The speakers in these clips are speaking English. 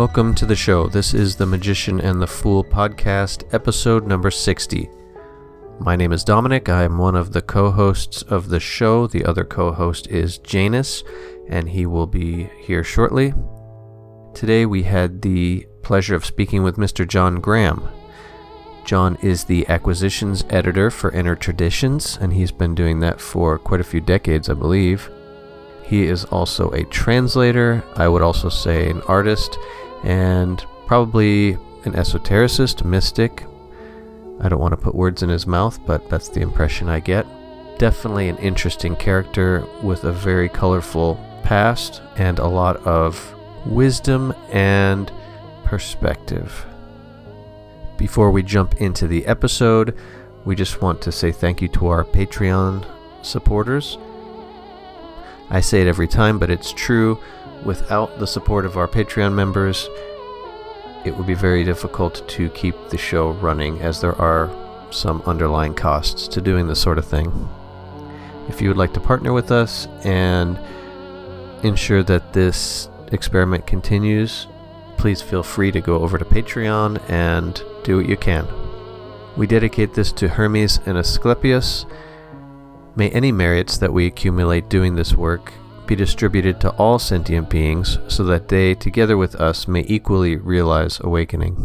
Welcome to the show. This is the Magician and the Fool podcast, episode number 60. My name is Dominic. I am one of the co hosts of the show. The other co host is Janus, and he will be here shortly. Today we had the pleasure of speaking with Mr. Jon Graham. Jon is the acquisitions editor for Inner Traditions, and he's been doing that for quite a few decades, I believe. He is also a translator, I would also say an artist, and probably an esotericist, mystic. I don't want to put words in his mouth, but that's the impression I get. Definitely an interesting character with a very colorful past and a lot of wisdom and perspective. Before we jump into the episode, we just want to say thank you to our Patreon supporters. I say it every time, but it's true. Without the support of our Patreon members, it would be very difficult to keep the show running, as there are some underlying costs to doing this sort of thing. If you would like to partner with us and ensure that this experiment continues, please feel free to go over to Patreon and do what you can. We dedicate this to Hermes and Asclepius. May any merits that we accumulate doing this work be distributed to all sentient beings so that they, together with us, may equally realize awakening.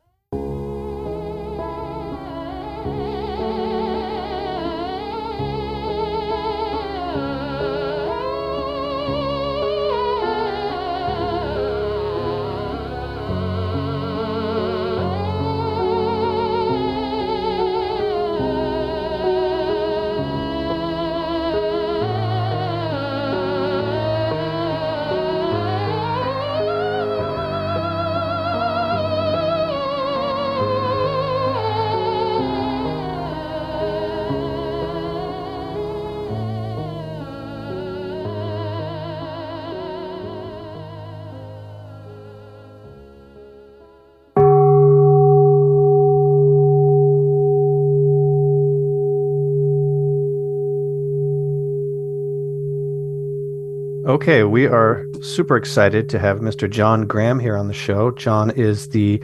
Okay, we are super excited to have Mr. Jon Graham here on the show. Jon is the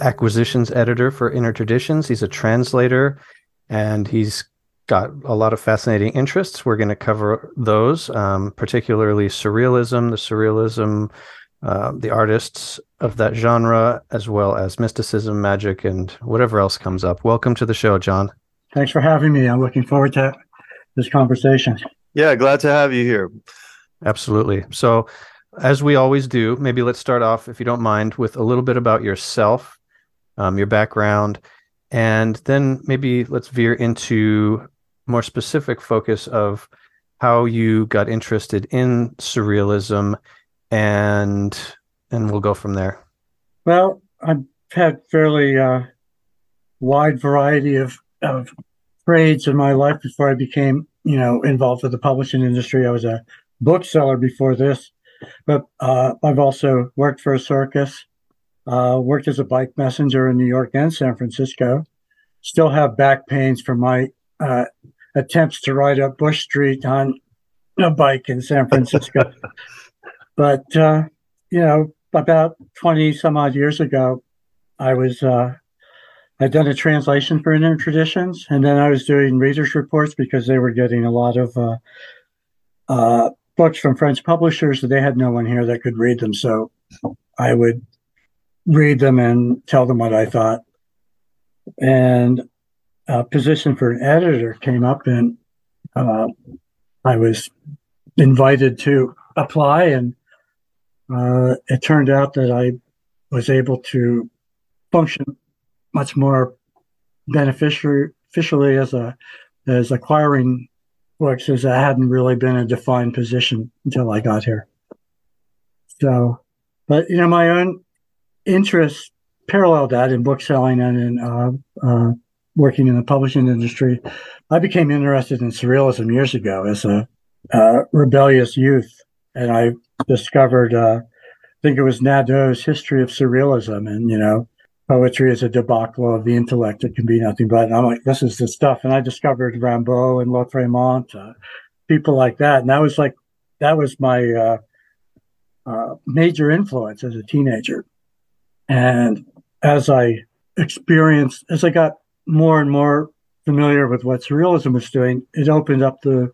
acquisitions editor for Inner Traditions. He's a translator and he's got a lot of fascinating interests. We're going to cover those, um, particularly surrealism, the surrealism, uh, the artists of that genre, as well as mysticism, magic, and whatever else comes up. Welcome to the show, Jon. Thanks for having me. I'm looking forward to this conversation. Yeah, glad to have you here. Absolutely. So, as we always do, maybe let's start off, if you don't mind, with a little bit about yourself, um, your background, and then maybe let's veer into more specific focus of how you got interested in surrealism, and and we'll go from there. Well, I've had fairly uh, wide variety of of trades in my life before I became, you know, involved with the publishing industry. I was a bookseller before this, but uh, I've also worked for a circus, uh, worked as a bike messenger in New York and San Francisco. Still have back pains from my uh, attempts to ride up Bush Street on a bike in San Francisco. but, uh, you know, about 20 some odd years ago, I was. Uh, I'd done a translation for Inner Traditions, and then I was doing readers' reports because they were getting a lot of uh, uh, books from French publishers, that they had no one here that could read them. So I would read them and tell them what I thought. And a position for an editor came up, and uh, I was invited to apply. And uh, it turned out that I was able to function much more beneficially as a as acquiring works is I hadn't really been a defined position until I got here. So, but you know, my own interests parallel that in book selling and in uh, uh, working in the publishing industry. I became interested in surrealism years ago as a uh, rebellious youth, and I discovered, uh, I think it was Nadeau's History of Surrealism, and you know, poetry is a debacle of the intellect. It can be nothing but. And I'm like, this is the stuff. And I discovered Rimbaud and Lautréamont, uh, people like that. And that was like, that was my uh, uh, major influence as a teenager. And as I experienced, as I got more and more familiar with what surrealism was doing, it opened up the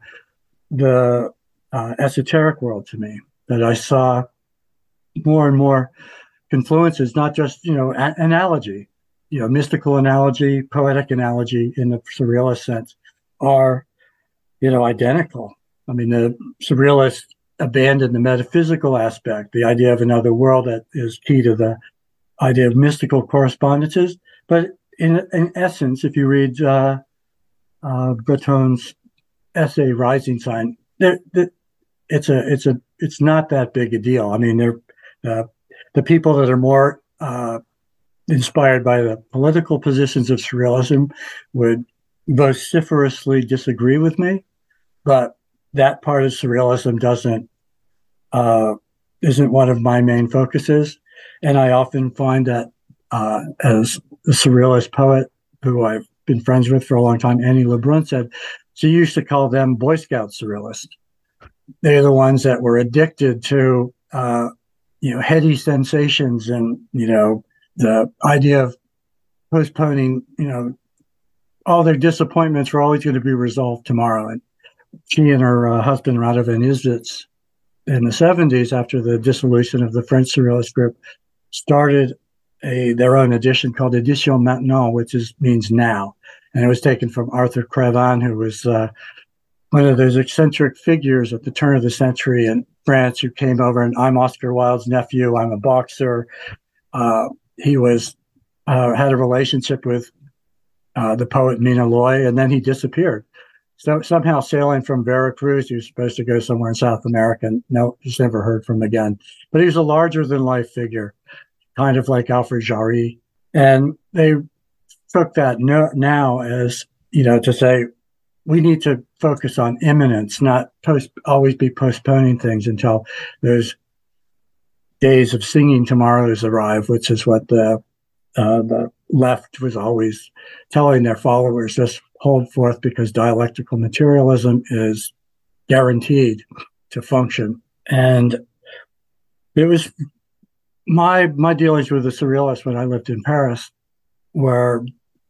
the uh, esoteric world to me. That I saw more and more confluences, not just you know analogy, you know, mystical analogy, poetic analogy in the surrealist sense, are you know identical. I mean, the surrealists abandoned the metaphysical aspect, the idea of another world that is key to the idea of mystical correspondences. But in, in essence, if you read uh, uh, Breton's essay "Rising Sign," it's a it's a it's not that big a deal. I mean, they're uh, the people that are more uh, inspired by the political positions of surrealism would vociferously disagree with me, but that part of surrealism doesn't uh, isn't one of my main focuses, and I often find that uh, as a surrealist poet who I've been friends with for a long time, Annie Lebrun said she used to call them Boy Scout surrealists. They're the ones that were addicted to uh, you know heady sensations and you know the idea of postponing you know all their disappointments were always going to be resolved tomorrow. And she and her uh, husband Radovan Ivsic in the 70s after the dissolution of the French Surrealist group started a their own edition called Edition Maintenant, which is means now, and it was taken from Arthur Cravan, who was uh, one of those eccentric figures at the turn of the century in France who came over. And I'm Oscar Wilde's nephew. I'm a boxer. Uh, he was uh, had a relationship with uh, the poet Mina Loy, and then he disappeared. So somehow sailing from Veracruz, he was supposed to go somewhere in South America. And no, he's never heard from again. But he was a larger than life figure, kind of like Alfred Jarry. And they took that no, now as, you know, to say, we need to focus on imminence, not post, always be postponing things until those days of singing tomorrows arrive, which is what the uh, the left was always telling their followers: just hold forth because dialectical materialism is guaranteed to function. And it was my my dealings with the surrealists when I lived in Paris were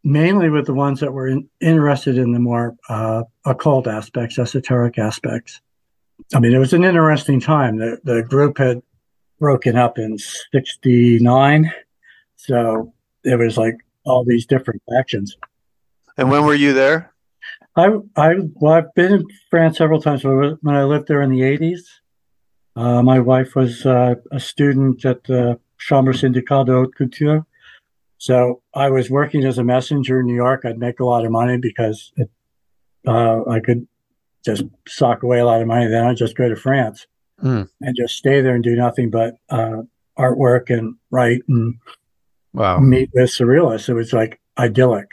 mainly with the ones that were in, interested in the more uh, occult aspects, esoteric aspects. I mean, it was an interesting time. The, the group had broken up in 69. So it was like all these different factions. And when were you there? I, I, well, I've been in France several times. When I lived there in the 80s, uh, my wife was uh, a student at the Chambre Syndicale de Haute Couture so I was working as a messenger in New York. I'd make a lot of money because it, uh, I could just sock away a lot of money. Then I'd just go to France mm. and just stay there and do nothing but uh, artwork and write and wow. meet with surrealists. It was like idyllic.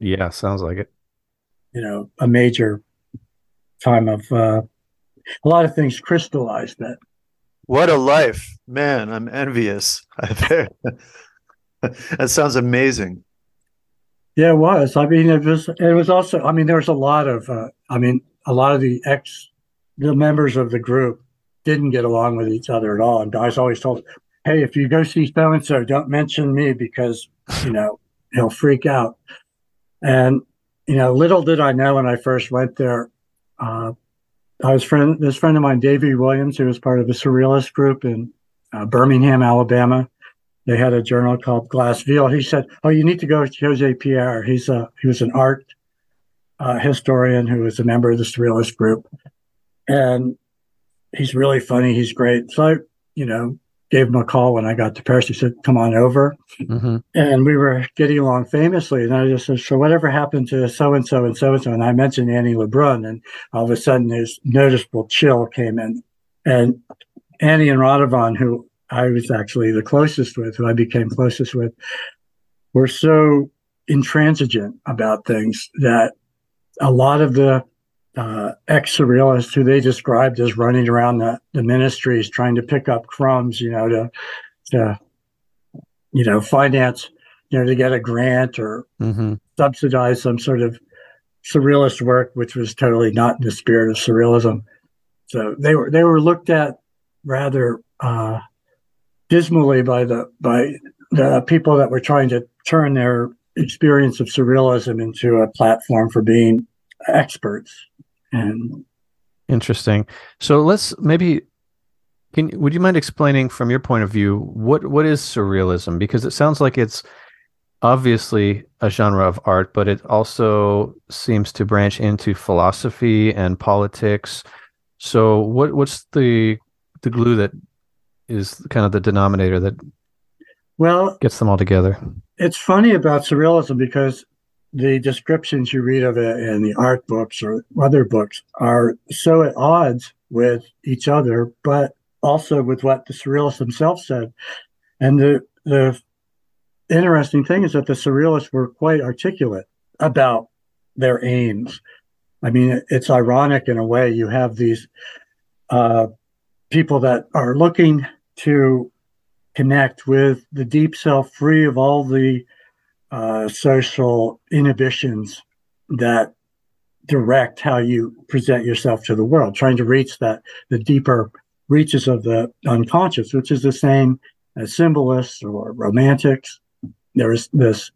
Yeah, sounds like it. You know, a major time of uh, a lot of things crystallized that. What a life, man! I'm envious. that sounds amazing. Yeah, it was. I mean, it was. It was also. I mean, there was a lot of. Uh, I mean, a lot of the ex, the members of the group didn't get along with each other at all. And guys always told, "Hey, if you go see so and so, don't mention me because you know he'll freak out." And you know, little did I know when I first went there. Uh, I was friend this friend of mine, Davy Williams, who was part of the Surrealist group in uh, Birmingham, Alabama they had a journal called Glass Veil. He said, "Oh, you need to go to Jose Pierre. He's a he was an art uh, historian who was a member of the Surrealist group, and he's really funny. He's great." So I, you know, gave him a call when I got to Paris. He said, "Come on over," mm-hmm. and we were getting along famously. And I just said, "So whatever happened to so and so and so and so?" And I mentioned Annie Lebrun, and all of a sudden, this noticeable chill came in, and Annie and Radovan, who I was actually the closest with, who I became closest with, were so intransigent about things that a lot of the uh, ex surrealists who they described as running around the, the ministries trying to pick up crumbs, you know, to, to you know, finance, you know, to get a grant or mm-hmm. subsidize some sort of surrealist work, which was totally not in the spirit of surrealism. So they were they were looked at rather uh, dismally by the by the people that were trying to turn their experience of surrealism into a platform for being experts. And interesting. So let's maybe can would you mind explaining from your point of view what what is surrealism? Because it sounds like it's obviously a genre of art, but it also seems to branch into philosophy and politics. So what what's the the glue that is kind of the denominator that well gets them all together? It's funny about surrealism because the descriptions you read of it in the art books or other books are so at odds with each other, but also with what the surrealists themselves said. And the the interesting thing is that the surrealists were quite articulate about their aims. I mean, it's ironic in a way. You have these uh, people that are looking to connect with the deep self, free of all the uh, social inhibitions that direct how you present yourself to the world, trying to reach that the deeper reaches of the unconscious, which is the same as symbolists or romantics. There is this,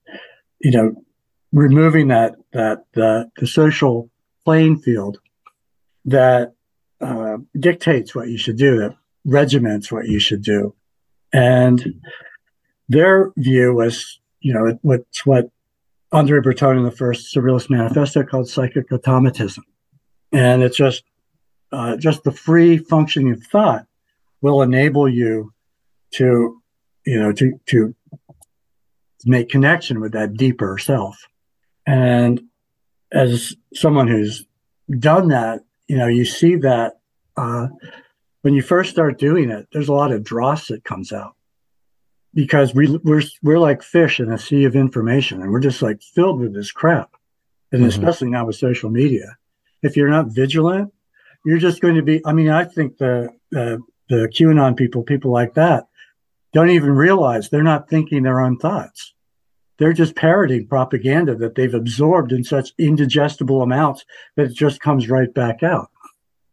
you know, removing that that the, the social playing field that uh, dictates what you should do, that regiments what you should do, and their view was, you know, what's what Andre Breton in the first Surrealist Manifesto called psychic automatism, and it's just uh, just the free functioning of thought will enable you to, you know, to to make connection with that deeper self. And as someone who's done that, you know, you see that uh, when you first start doing it, there's a lot of dross that comes out because we we're we're like fish in a sea of information, and we're just like filled with this crap, and mm-hmm. especially now with social media. If you're not vigilant, you're just going to be. I mean, I think the the the QAnon people, people like that, don't even realize they're not thinking their own thoughts. They're just parroting propaganda that they've absorbed in such indigestible amounts that it just comes right back out.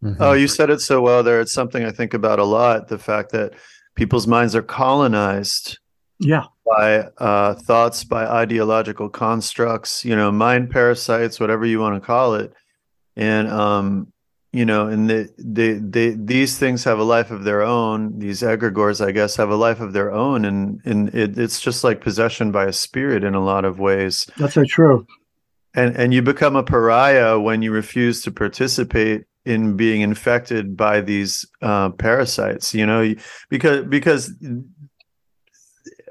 Mm-hmm. Oh, you said it so well there. It's something I think about a lot the fact that people's minds are colonized yeah. by uh, thoughts by ideological constructs you know mind parasites whatever you want to call it. And um you know and the, they, they these things have a life of their own. These egregores i guess have a life of their own. And and it, it's just like possession by a spirit in a lot of ways. That's so true. And and you become a pariah when you refuse to participate in being infected by these uh, parasites you know because because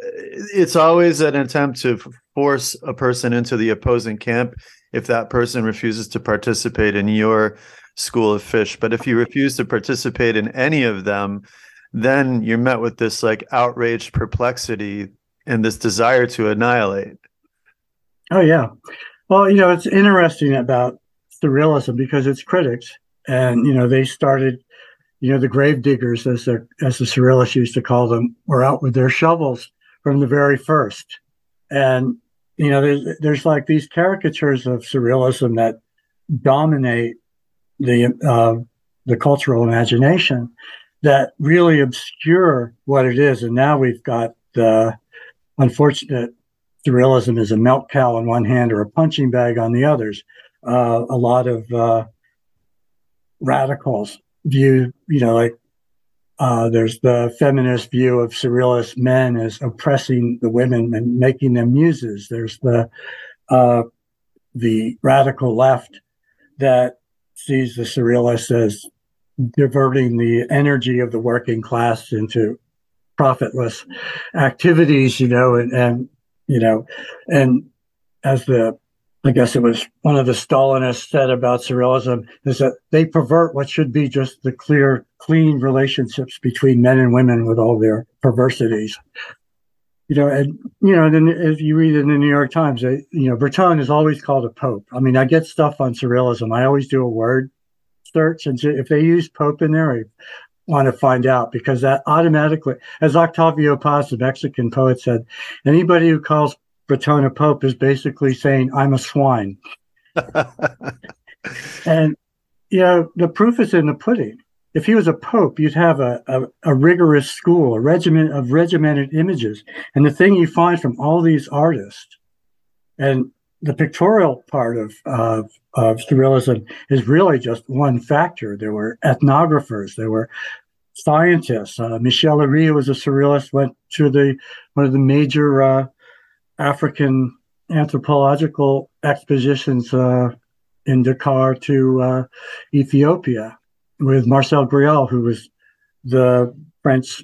it's always an attempt to force a person into the opposing camp if that person refuses to participate in your school of fish. But if you refuse to participate in any of them, then you're met with this like outraged perplexity and this desire to annihilate. Oh yeah. Well, you know, it's interesting about surrealism because its critics and you know, they started, you know, the grave diggers as the as the surrealists used to call them, were out with their shovels from the very first. And you know, there's there's like these caricatures of surrealism that dominate the uh, the cultural imagination that really obscure what it is. And now we've got the unfortunate surrealism is a milk cow on one hand or a punching bag on the others. Uh, a lot of uh, radicals view, you know, like uh, there's the feminist view of surrealist men as oppressing the women and making them muses. There's the uh, the radical left that sees the surrealist as diverting the energy of the working class into profitless activities, you know, and, and you know, and as the I guess it was one of the Stalinists said about surrealism is that they pervert what should be just the clear, clean relationships between men and women with all their perversities you know, and you know, then if you read in the New York Times, you know, Breton is always called a pope. I mean, I get stuff on surrealism. I always do a word search, and if they use pope in there, I want to find out because that automatically, as Octavio Paz, the Mexican poet, said, anybody who calls Breton a pope is basically saying I'm a swine. and you know, the proof is in the pudding if he was a pope, you'd have a, a, a, rigorous school, a regiment of regimented images. And the thing you find from all these artists, and the pictorial part of, of, of surrealism is really just one factor. There were ethnographers, there were scientists. Uh, Michel Leiris was a surrealist, went to the one of the major uh, African anthropological expositions uh, in Dakar to uh, Ethiopia with Marcel Griaule, who was the French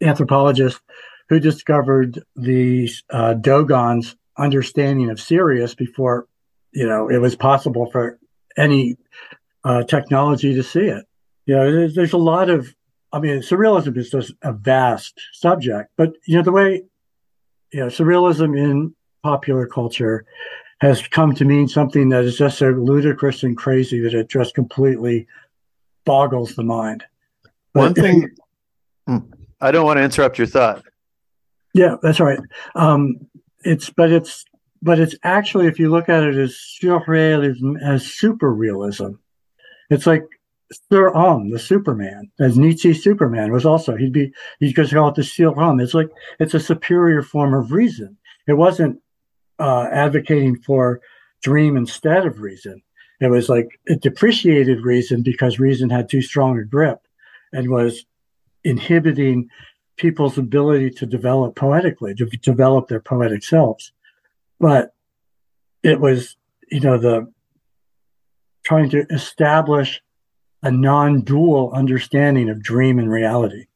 anthropologist who discovered the uh, Dogon's understanding of Sirius before you know it was possible for any uh, technology to see it. You know, there's, there's a lot of, I mean, surrealism is just a vast subject, but you know the way you know surrealism in popular culture has come to mean something that is just so ludicrous and crazy that it just completely boggles the mind. But, One thing, hmm, I don't want to interrupt your thought. Yeah, that's right. Um, it's but it's but it's actually if you look at it as surrealism as super realism, it's like Sur-Homme, the Superman, as Nietzsche Superman was also he'd be he'd just call it the Sur-Homme. It's like it's a superior form of reason. It wasn't uh, advocating for dream instead of reason. It was like it depreciated reason because reason had too strong a grip and was inhibiting people's ability to develop poetically, to develop their poetic selves. But it was, you know, the trying to establish a non-dual understanding of dream and reality.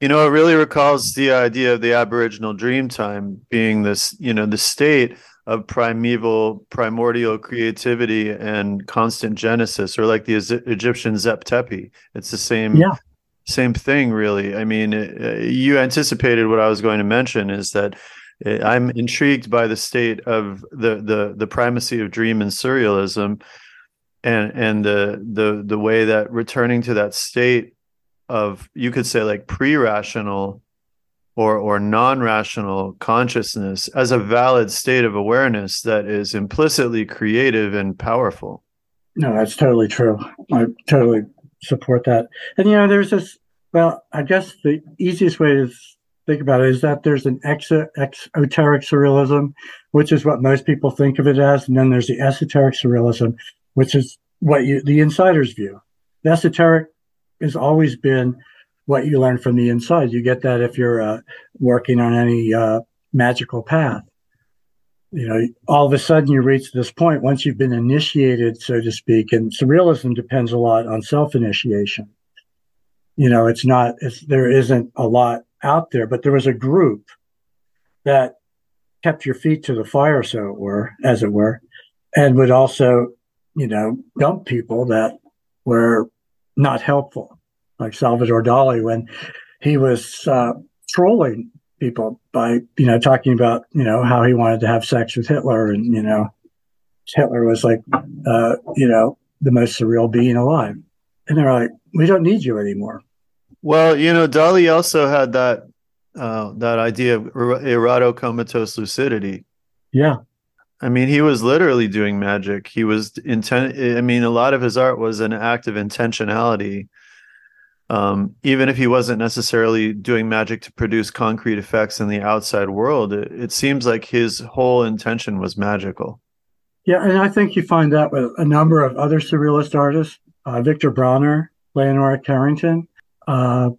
You know, it really recalls the idea of the Aboriginal dream time being this, you know, the state of primeval, primordial creativity and constant genesis, or like the Egyptian Zep Tepi. It's the same, yeah. same thing, really. I mean, uh, you anticipated what I was going to mention is that uh, I'm intrigued by the state of the the the primacy of dream and surrealism, and and the the the way that returning to that state of you could say like pre-rational or or non-rational consciousness as a valid state of awareness that is implicitly creative and powerful. No that's totally true. I totally support that. And you know there's this well i guess the easiest way to think about it is that there's an exo- exoteric surrealism which is what most people think of it as and then there's the esoteric surrealism which is what you the insider's view the esoteric has always been what you learn from the inside. You get that if you're uh, working on any uh, magical path. You know, all of a sudden you reach this point once you've been initiated, so to speak. And surrealism depends a lot on self initiation. You know, it's not, it's, there isn't a lot out there, but there was a group that kept your feet to the fire, so it were, as it were, and would also, you know, dump people that were not helpful, like Salvador Dali when he was uh, trolling people by you know talking about you know how he wanted to have sex with Hitler and you know Hitler was like uh, you know the most surreal being alive, and they're like, we don't need you anymore. Well, you know, Dali also had that uh, that idea of errato comatose lucidity. Yeah, I mean, he was literally doing magic. He was intent. I mean, a lot of his art was an act of intentionality. Um, even if he wasn't necessarily doing magic to produce concrete effects in the outside world, it, it seems like his whole intention was magical. Yeah, and I think you find that with a number of other surrealist artists, uh, Victor Brauner, Leonora Carrington. Uh,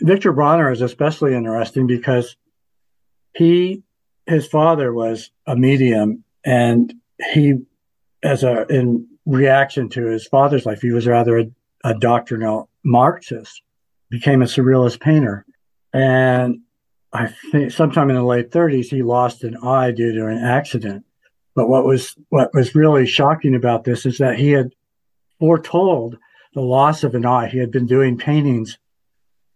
Victor Brauner is especially interesting because he, his father was a medium and he, as a in reaction to his father's life, he was rather a, a doctrinal Marxist, became a surrealist painter, and I think sometime in the late 30s he lost an eye due to an accident. But what was what was really shocking about this is that he had foretold the loss of an eye. He had been doing paintings,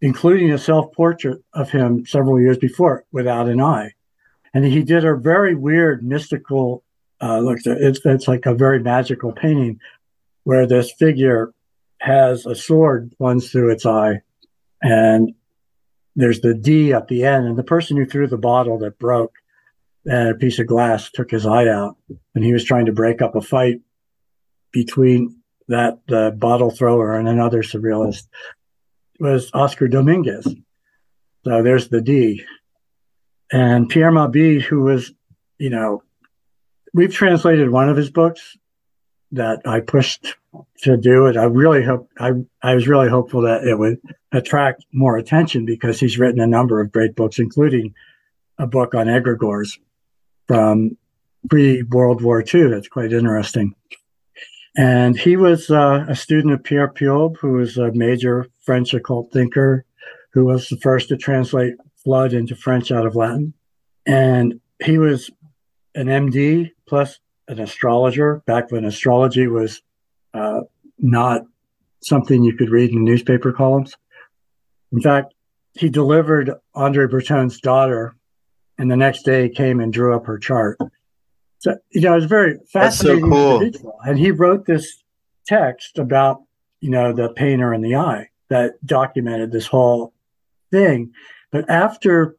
including a self-portrait of him several years before without an eye and he did a very weird mystical uh, look. It's it's like a very magical painting where this figure has a sword runs through its eye, and there's the D at the end, and the person who threw the bottle that broke and a piece of glass took his eye out, and he was trying to break up a fight between that the bottle thrower and another surrealist was Oscar Dominguez. So there's the D. And Pierre Mabille, who was, you know, we've translated one of his books that I pushed to do it. I really hope I I was really hopeful that it would attract more attention because he's written a number of great books, including a book on egregores from pre World War II. That's quite interesting. And he was uh, a student of Pierre Piobb, who was a major French occult thinker, who was the first to translate Fludd into French out of Latin. And he was an MD plus an astrologer back when astrology was uh, not something you could read in newspaper columns. In fact, he delivered Andre Breton's daughter, and the next day came and drew up her chart. So, you know, it's very fascinating. So cool. individual. And he wrote this text about, you know, the painter in the eye that documented this whole thing. But after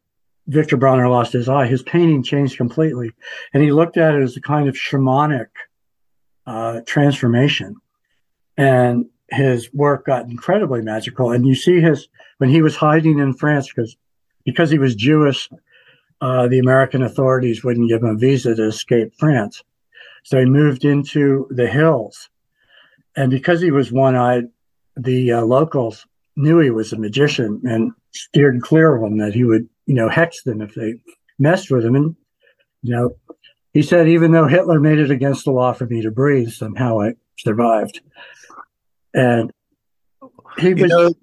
Victor Brauner lost his eye, his painting changed completely. And he looked at it as a kind of shamanic uh, transformation. And his work got incredibly magical. And you see his, when he was hiding in France, because because he was Jewish, uh, the American authorities wouldn't give him a visa to escape France. So he moved into the hills. And because he was one eyed, the uh, locals knew he was a magician and steered clear of him, that he would, you know, hex them if they messed with him. And, you know, he said, even though Hitler made it against the law for me to breathe, somehow I survived. And he You know,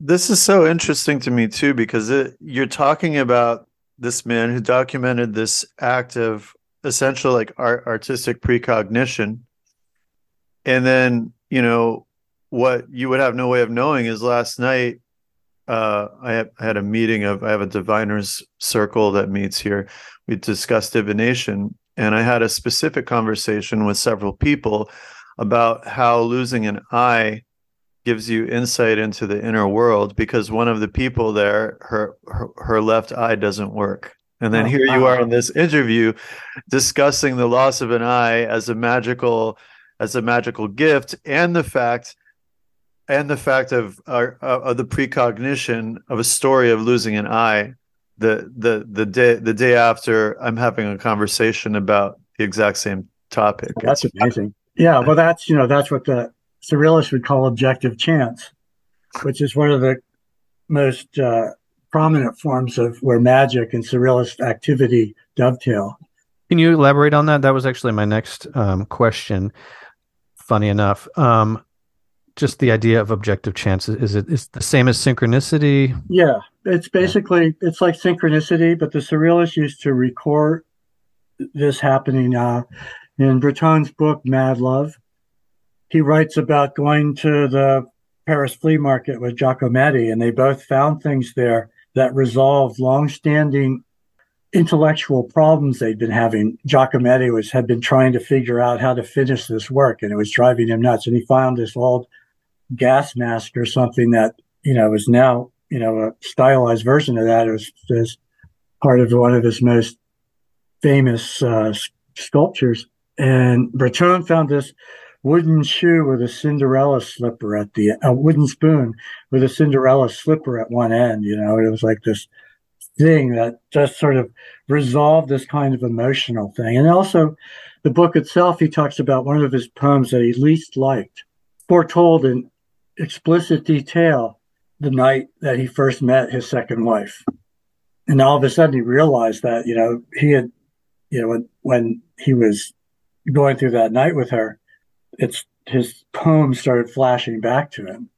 this is so interesting to me too because it, you're talking about this man who documented this act of essential like art, artistic precognition, and then you know what you would have no way of knowing is last night. Uh, I, had, I had a meeting of I have a diviners circle that meets here. We discussed divination, and I had a specific conversation with several people about how losing an eye gives you insight into the inner world because one of the people there her her, her left eye doesn't work and then Oh, here you are in this interview discussing the loss of an eye as a magical as a magical gift and the fact and the fact of uh, of the precognition of a story of losing an eye the the the day the day after i'm having a conversation about the exact same topic that's amazing. Yeah. Well, that's, you know, that's what the surrealists would call objective chance, which is one of the most uh, prominent forms of where magic and surrealist activity dovetail. Can you elaborate on that? That was actually my next um, question. Funny enough, um, just the idea of objective chance is, it is the same as synchronicity? Yeah, it's basically it's like synchronicity, but the surrealists used to record this happening. Uh, in Breton's book Mad Love, he writes about going to the Paris flea market with Giacometti, and they both found things there that resolved long-standing intellectual problems they'd been having. Giacometti was had been trying to figure out how to finish this work, and it was driving him nuts. And he found this old gas mask or something that you know is now you know a stylized version of that. Was, it part of one of his most famous uh, sculptures. And Breton found this wooden shoe with a Cinderella slipper at the a wooden spoon with a Cinderella slipper at one end. You know, it was like this thing that just sort of resolved this kind of emotional thing. And also, the book itself, he talks about one of his poems that he least liked, foretold in explicit detail the night that he first met his second wife. And all of a sudden, he realized that you know he had, you know, when when he was going through that night with her, it's his poem started flashing back to him.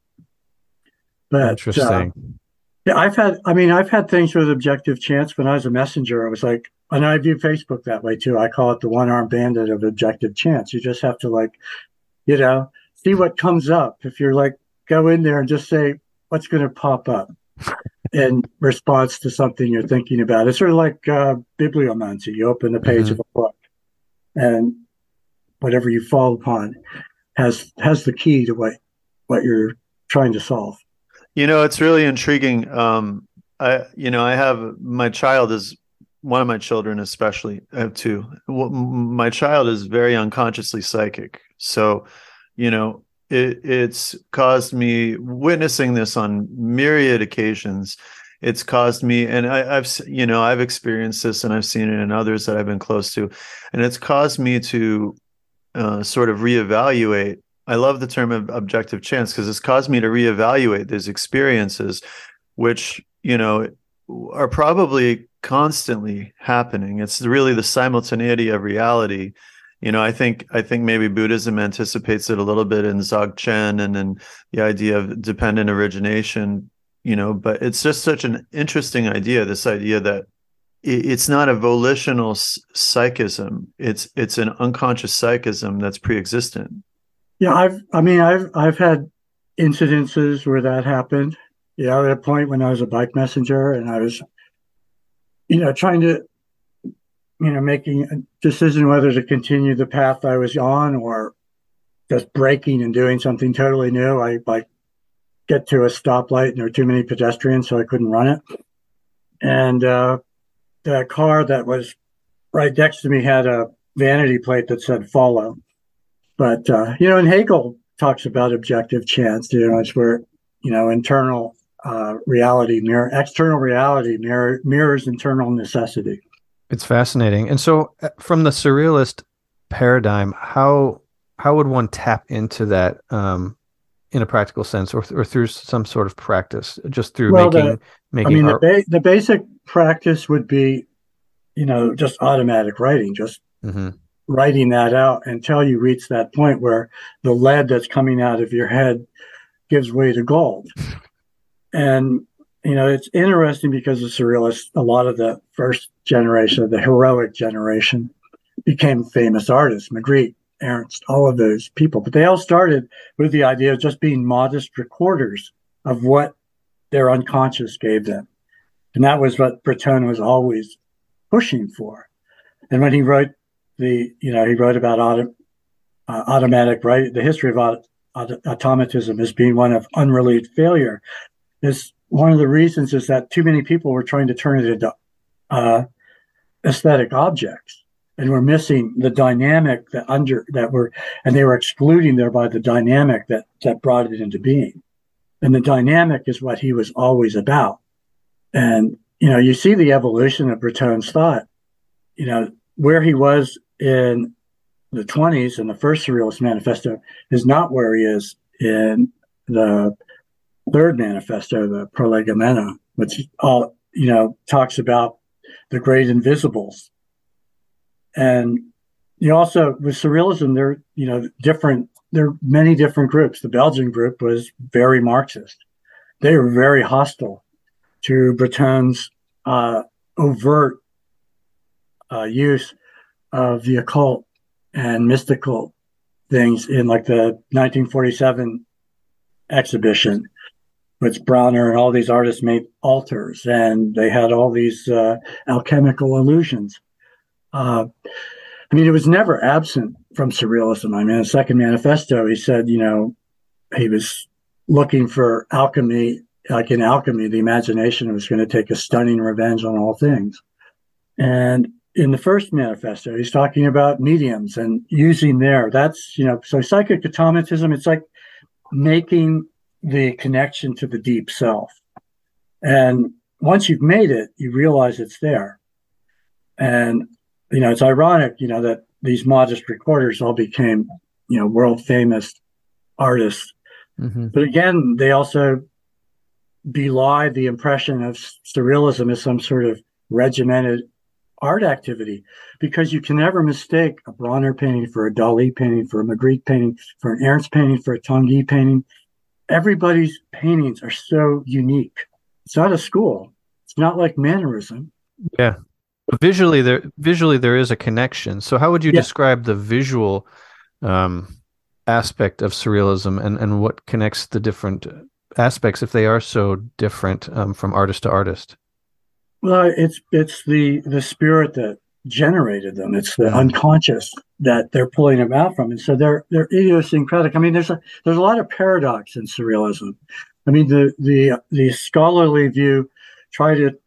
But uh, Interesting. yeah, I've had. I mean, I've had things with objective chance. When I was a messenger, I was like, and I view Facebook that way too. I call it the one-armed bandit of objective chance. You just have to like, you know, see what comes up. If you're like, go in there and just say what's going to pop up in response to something you're thinking about. It's sort of like uh, bibliomancy. You open the page Mhm. of a book, and whatever you fall upon has has the key to what what you're trying to solve. You know, it's really intriguing. Um, I, you know, I have my child is one of my children, especially. I have two. My child is very unconsciously psychic. So, you know, it, it's caused me witnessing this on myriad occasions it's caused me and I, have you know i've experienced this and i've seen it in others that i've been close to and it's caused me to uh, sort of reevaluate i love the term of objective chance because it's caused me to reevaluate these experiences which you know are probably constantly happening. It's really the simultaneity of reality you know i think i think maybe buddhism anticipates it a little bit in dzogchen and then the idea of dependent origination you know but it's just such an interesting idea this idea that it's not a volitional psychism. It's it's an unconscious psychism that's pre-existent. Yeah i've i mean i've i've had incidences where that happened. Yeah at a point when i was a bike messenger and i was you know trying to you know making a decision whether to continue the path i was on or just breaking and doing something totally new i like get to a stoplight and there were too many pedestrians, so I couldn't run it. And uh, the car that was right next to me had a vanity plate that said follow. But, uh, you know, and Hegel talks about objective chance, you know, it's where, you know, internal uh, reality mirror, external reality mirror, mirrors internal necessity. It's fascinating. And so uh, from the surrealist paradigm, how, how would one tap into that um, in a practical sense or, or through some sort of practice just through well, making the, making i mean art. The, ba- the basic practice would be you know just automatic writing just mm-hmm. writing that out until you reach that point where the lead that's coming out of your head gives way to gold and you know it's interesting because the surrealists a lot of the first generation the heroic generation became famous artists magritte Ernst, all of those people. But they all started with the idea of just being modest recorders of what their unconscious gave them. And that was what Breton was always pushing for. And when he wrote the, you know, he wrote about auto, uh, automatic right, the history of auto, auto, automatism as being one of unrelieved failure. Is one of the reasons is that too many people were trying to turn it into uh, aesthetic objects and we're missing the dynamic that under that were and they were excluding thereby the dynamic that that brought it into being. And the dynamic is what he was always about. And you know you see the evolution of breton's thought you know where he was in the 20s in the first surrealist manifesto is not where he is in the third manifesto the prolegomena which all you know talks about the great invisibles and you also with surrealism, there you know different. There are many different groups. The Belgian group was very Marxist. They were very hostile to Breton's uh, overt uh, use of the occult and mystical things in like the 1947 exhibition which Brauner and all these artists made altars and they had all these uh, alchemical illusions. Uh, I mean, it was never absent from surrealism. I mean, in the second manifesto, he said, you know, he was looking for alchemy, like in alchemy, the imagination was going to take a stunning revenge on all things. And in the first manifesto, he's talking about mediums and using there. That's, you know, so psychic automatism, it's like making the connection to the deep self. And once you've made it, you realize it's there. And you know, it's ironic, you know, that these modest recorders all became, you know, world famous artists. Mm-hmm. But again, they also belie the impression of surrealism as some sort of regimented art activity because you can never mistake a Brauner painting for a Dali painting, for a Magritte painting, for an Ernst painting, for a Tanguy painting. Everybody's paintings are so unique. It's not a school. It's not like mannerism. Yeah visually there visually there is a connection so how would you yeah. describe the visual um, aspect of surrealism and and what connects the different aspects if they are so different um, from artist to artist well it's it's the the spirit that generated them. It's the unconscious that they're pulling them out from. And so they're they're idiosyncratic. I mean there's a there's a lot of paradox in surrealism. I mean the the the scholarly view try to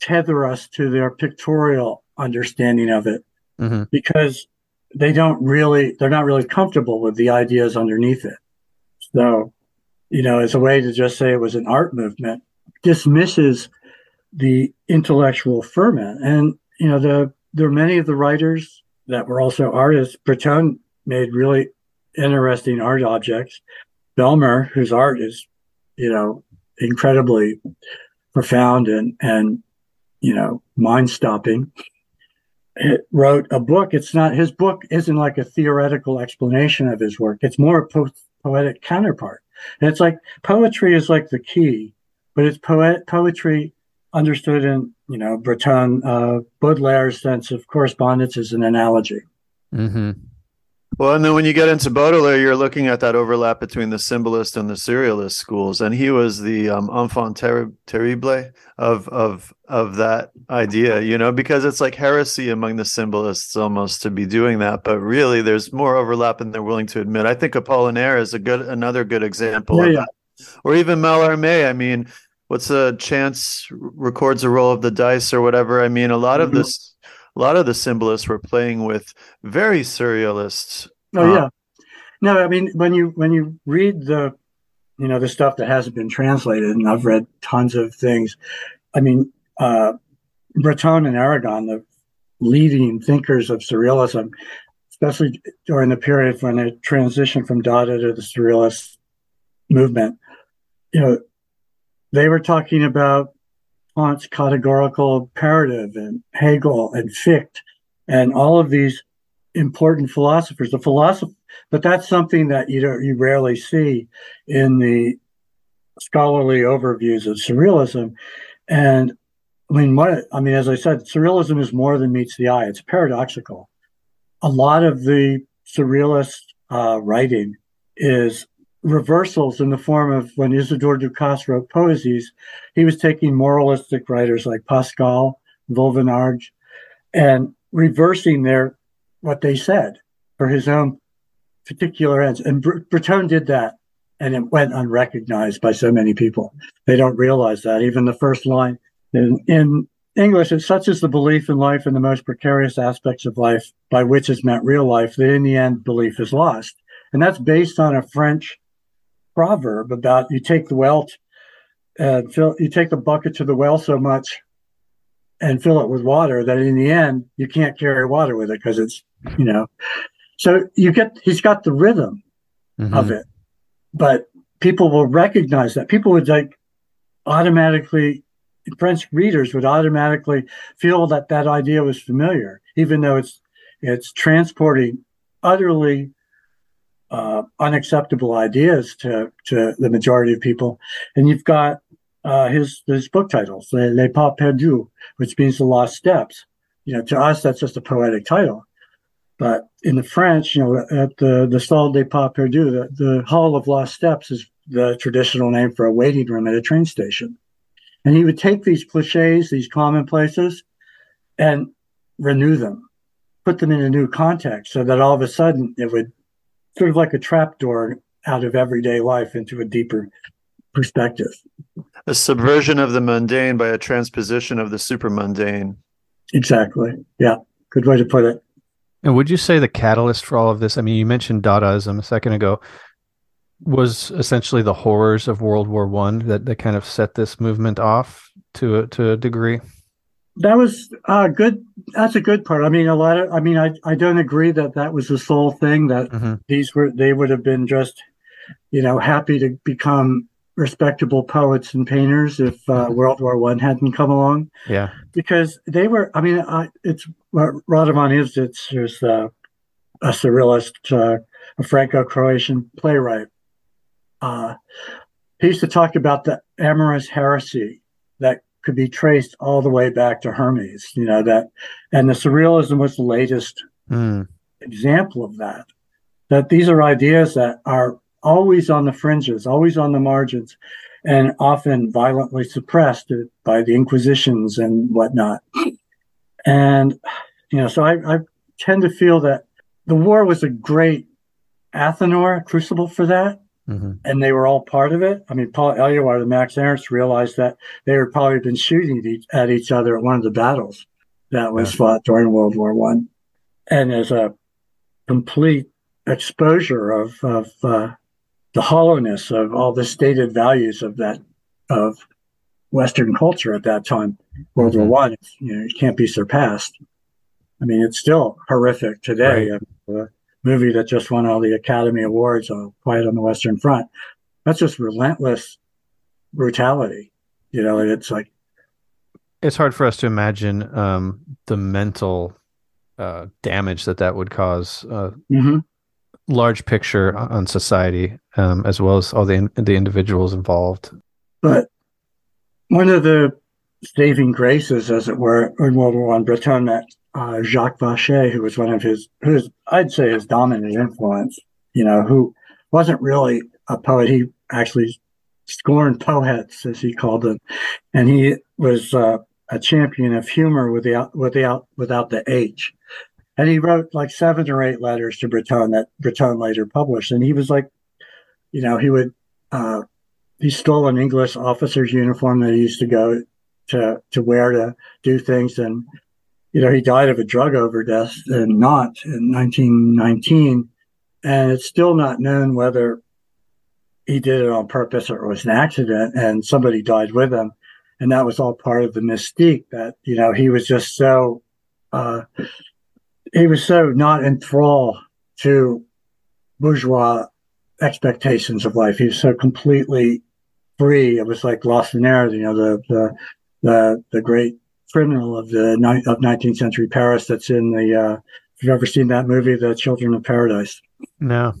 tether us to their pictorial understanding of it mm-hmm. because they don't really they're not really comfortable with the ideas underneath it. So, you know, as a way to just say it was an art movement, dismisses the intellectual ferment. And, you know, the there are many of the writers that were also artists. Breton made really interesting art objects. Bellmer, whose art is, you know, incredibly profound and and you know mind stopping wrote a book it's not his book isn't like a theoretical explanation of his work it's more a po- poetic counterpart and it's like poetry is like the key but it's poet poetry understood in you know breton uh, baudelaire's sense of correspondence is an analogy mm-hmm. Well, and then when you get into Baudelaire, you're looking at that overlap between the symbolist and the surrealist schools, and he was the um, enfant ter- terrible of of of that idea, you know, because it's like heresy among the symbolists almost to be doing that, but really there's more overlap than they're willing to admit. I think Apollinaire is a good another good example yeah, of yeah. that, or even Mallarmé. I mean, what's a chance records a roll of the dice or whatever. I mean, a lot mm-hmm. of this a lot of the symbolists were playing with very surrealists. Oh uh, yeah, no, I mean when you when you read the, you know, the stuff that hasn't been translated, and I've read tons of things. I mean, uh, Breton and Aragon, the leading thinkers of surrealism, especially during the period when it transitioned from Dada to the surrealist movement, you know, they were talking about Kant's categorical imperative and Hegel and Fichte and all of these important philosophers. The philosophy, but that's something that you don't, you rarely see in the scholarly overviews of surrealism. And I mean, what I mean, as I said, surrealism is more than meets the eye. It's paradoxical. A lot of the surrealist uh, writing is reversals in the form of when Isidore Ducasse wrote poesies, he was taking moralistic writers like Pascal, Vauvenargues, and reversing their what they said for his own particular ends. And Breton did that, and it went unrecognized by so many people. They don't realize that. Even the first line in, in English, it's such as the belief in life and the most precarious aspects of life, by which is meant real life, that in the end, belief is lost. And that's based on a French proverb about you take the well and fill you take the bucket to the well so much and fill it with water that in the end you can't carry water with it because it's you know so you get he's got the rhythm mm-hmm. of it but people will recognize that people would like automatically french readers would automatically feel that that idea was familiar even though it's it's transporting utterly uh, unacceptable ideas to to the majority of people. And you've got uh, his his book titles, Les Pas Perdus, which means the lost steps. You know, to us that's just a poetic title, but in the French, you know, at the the Salle des Pas Perdus, the, the Hall of Lost Steps is the traditional name for a waiting room at a train station. And he would take these cliches, these commonplaces, and renew them, put them in a new context, so that all of a sudden it would sort of like a trapdoor out of everyday life into a deeper perspective. A subversion of the mundane by a transposition of the super mundane. Exactly. Yeah. Good way to put it. And would you say the catalyst for all of this? I mean, you mentioned Dadaism a second ago. Was essentially the horrors of World War One that, that kind of set this movement off to a, to a degree that was uh, good. That's a good part. I mean, a lot of. I mean, I I don't agree that that was the sole thing. That mm-hmm. these were they would have been just, you know, happy to become respectable poets and painters if uh, mm-hmm. World War One hadn't come along. Yeah, because they were. I mean, I, it's uh, Radovan is uh, a surrealist, uh, a Franco-Croatian playwright. Uh, he used to talk about the amorous heresy that could be traced all the way back to Hermes, you know, that, and the surrealism was the latest mm. example of that. That these are ideas that are always on the fringes, always on the margins, and often violently suppressed by the Inquisitions and whatnot. And, you know, so I, I tend to feel that the war was a great Athanor, crucible for that. Mm-hmm. And they were all part of it. I mean, Paul Eluard and Max Ernst realized that they had probably been shooting at each other at one of the battles that was yeah. fought during World War One, and as a complete exposure of of uh, the hollowness of all the stated values of that of Western culture at that time, World mm-hmm. War One. You know, it can't be surpassed. I mean, it's still horrific today. Right. A, movie that just won all the Academy Awards, uh, Quiet on the Western Front. That's just relentless brutality. You know, it's like it's hard for us to imagine um, the mental uh, damage that that would cause. Uh, mm-hmm. Large picture on society, um, as well as all the the individuals involved. But one of the saving graces, as it were, in World War One, Breton uh, Jacques Vaché, who was one of his, who's I'd say his dominant influence. You know, who wasn't really a poet. He actually scorned poets, as he called them, and he was uh, a champion of humor without without without the H. And he wrote like seven or eight letters to Breton that Breton later published. And he was like, you know, he would uh, he stole an English officer's uniform that he used to go to to wear to do things. And you know, he died of a drug overdose and not in 1919, and it's still not known whether he did it on purpose or it was an accident, and somebody died with him and that was all part of the mystique that you know he was just so uh, he was so not enthralled to bourgeois expectations of life. He was so completely free. It was like Lacenaire, you know, the the the, the great criminal of the of 19th century Paris. That's in the. Uh, if you've ever seen that movie, The Children of Paradise? No.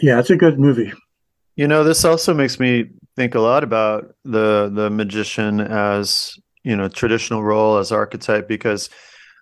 Yeah, it's a good movie. You know, this also makes me think a lot about the the magician as you know traditional role as archetype because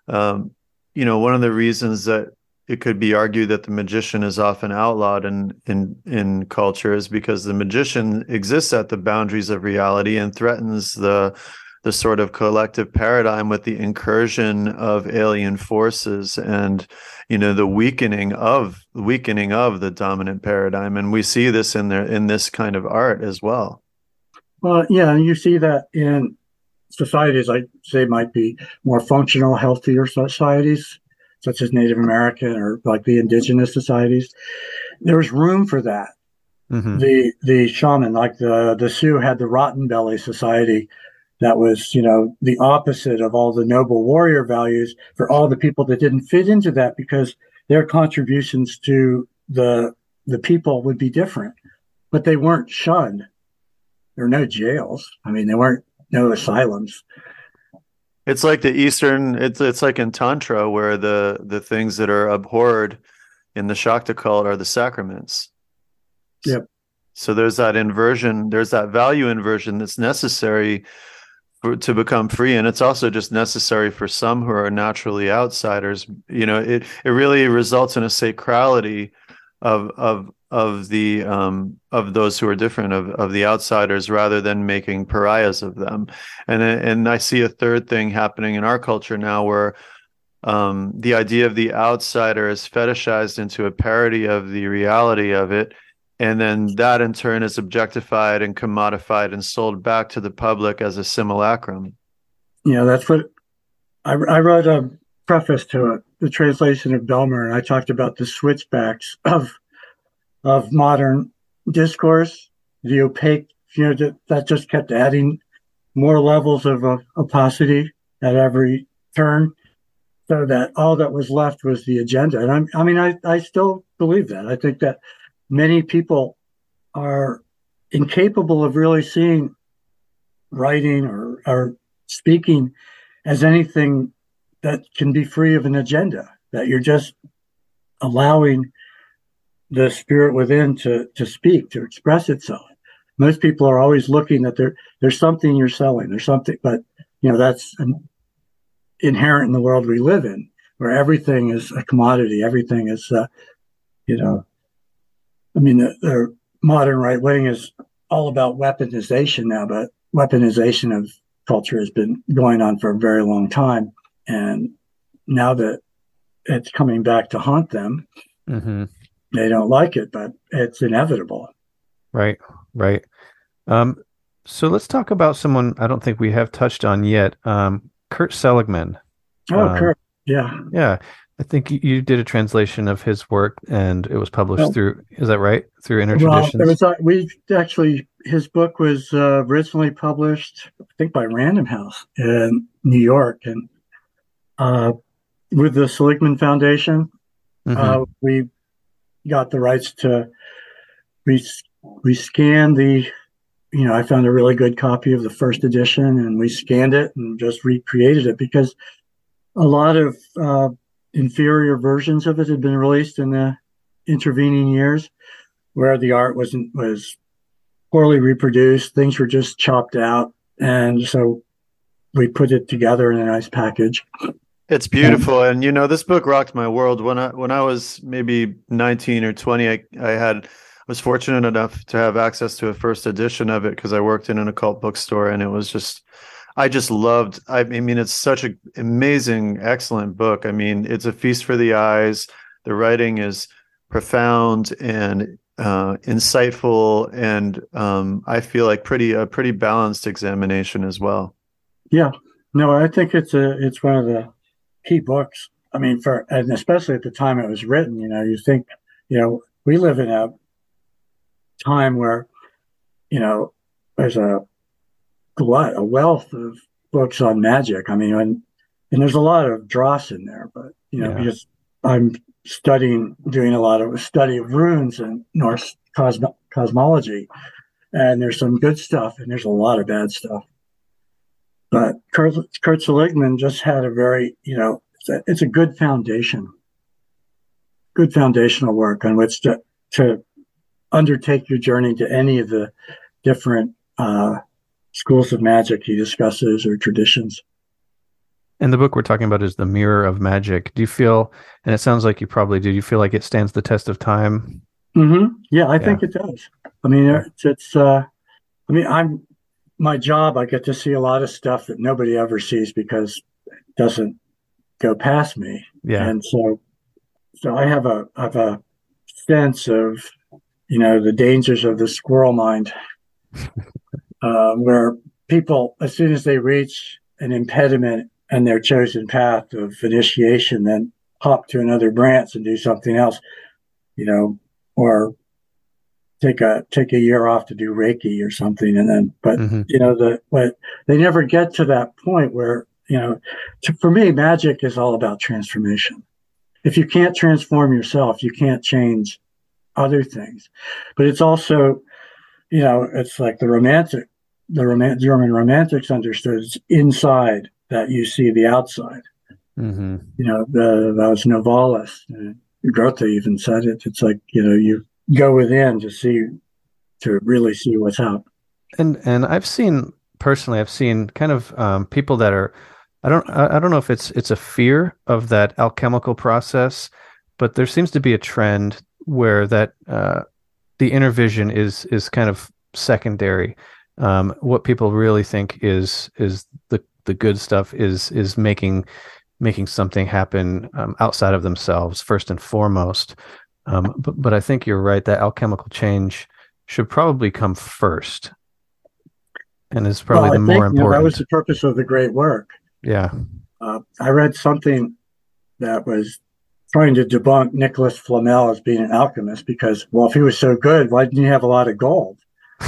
um, you know one of the reasons that it could be argued that the magician is often outlawed in in in culture is because the magician exists at the boundaries of reality and threatens the the sort of collective paradigm with the incursion of alien forces and you know the weakening of weakening of the dominant paradigm. And we see this in there in this kind of art as well. Well yeah and you see that in societies i say might be more functional healthier societies such as native american or like the indigenous societies. There's room for that. Mm-hmm. the the shaman like the the sioux had the rotten belly society that was, you know, the opposite of all the noble warrior values for all the people that didn't fit into that because their contributions to the the people would be different. But they weren't shunned. There were no jails. I mean, there weren't no asylums. It's like the Eastern. It's it's like in Tantra where the the things that are abhorred in the Shakta cult are the sacraments. Yep. So there's that inversion. There's that value inversion that's necessary for, to become free. And it's also just necessary for some who are naturally outsiders. You know it it really results in a sacrality of of of the um of those who are different of of the outsiders rather than making pariahs of them. And and I see a third thing happening in our culture now where um, the idea of the outsider is fetishized into a parody of the reality of it and then that in turn is objectified and commodified and sold back to the public as a simulacrum. Yeah, that's what I, I wrote a preface to it, the translation of Bellmer, and I talked about the switchbacks of of modern discourse, the opaque, you know, that, that just kept adding more levels of uh, opacity at every turn, so that all that was left was the agenda. And I'm, I mean, I, I still believe that. I think that many people are incapable of really seeing writing or, or speaking as anything that can be free of an agenda, that you're just allowing the spirit within to, to speak, to express itself. Most people are always looking that there, there's something you're selling, there's something, but you know, that's an, inherent in the world we live in, where everything is a commodity, everything is, uh, you know, I mean, the, the modern right wing is all about weaponization now, but weaponization of culture has been going on for a very long time. And now that it's coming back to haunt them, mm-hmm. they don't like it, but it's inevitable. Right, right. Um, so let's talk about someone I don't think we have touched on yet. Um, Kurt Seligmann. Oh, um, Kurt. Yeah. Yeah. I think you- did a translation of his work, and it was published Well- through. Is that right? Through Well, Inner Traditions. it was uh, we actually his book was uh, originally published, I think, by Random House in New York, and uh, with the Seligmann Foundation, Mhm. uh, we got the rights to we we scanned the you know i found a really good copy of the first edition and we scanned it and just recreated it because a lot of uh, inferior versions of it had been released in the intervening years where the art wasn't was poorly reproduced. Things were just chopped out. And so we put it together in a nice package. It's beautiful, and you know this book rocked my world. When I when I was maybe nineteen or twenty, I I had was fortunate enough to have access to a first edition of it because I worked in an occult bookstore, and it was just I just loved. I, mean, it's such an amazing, excellent book. I mean, it's a feast for the eyes. The writing is profound and uh, insightful, and um, I feel like pretty a pretty balanced examination as well. Yeah, no, I think it's a it's one of the key books. I mean, for and especially at the time it was written, you know, you think, you know, we live in a time where, you know, there's a glut, a wealth of books on magic. I mean, and and there's a lot of dross in there, but you know, Yeah. because I'm studying, doing a lot of study of runes and Norse cosmo- cosmology, and there's some good stuff and there's a lot of bad stuff. But Kurt, Kurt Seligmann just had a very, you know, it's a, it's a good foundation, good foundational work on which to to undertake your journey to any of the different uh, schools of magic he discusses or traditions. And the book we're talking about is The Mirror of Magic. Do you feel, and it sounds like you probably do, you feel like it stands the test of time? hmm Yeah, I think it does. I mean, it's, it's uh, I mean, I'm my job. I get to see a lot of stuff that nobody ever sees because it doesn't go past me. Yeah. And so, so I have a I have a sense of, you know, the dangers of the squirrel mind, uh, where people, as soon as they reach an impediment in their chosen path of initiation, then hop to another branch and do something else, you know, or take a take a year off to do Reiki or something, and then, but Mhm. you know, the but they never get to that point where you know, to, for me, magic is all about transformation. If you can't transform yourself, you can't change other things. But it's also, you know, it's like the romantic, the German romantics understood it's inside that you see the outside. hmm You know, the, that was Novalis. Goethe even said it. It's like, you know, you go within to see, to really see what's out. And and I've seen personally, I've seen kind of um, people that are, I don't I, I don't know if it's it's a fear of that alchemical process, but there seems to be a trend where that uh, the inner vision is is kind of secondary. Um, what people really think is is the the good stuff is is making making something happen um, outside of themselves first and foremost. Um, but but I think you're right that alchemical change should probably come first, and is probably Well, the more you know, important. that was the purpose of the great work. yeah, Uh, I read something that was trying to debunk Nicholas Flamel as being an alchemist because, well, if he was so good, why didn't he have a lot of gold?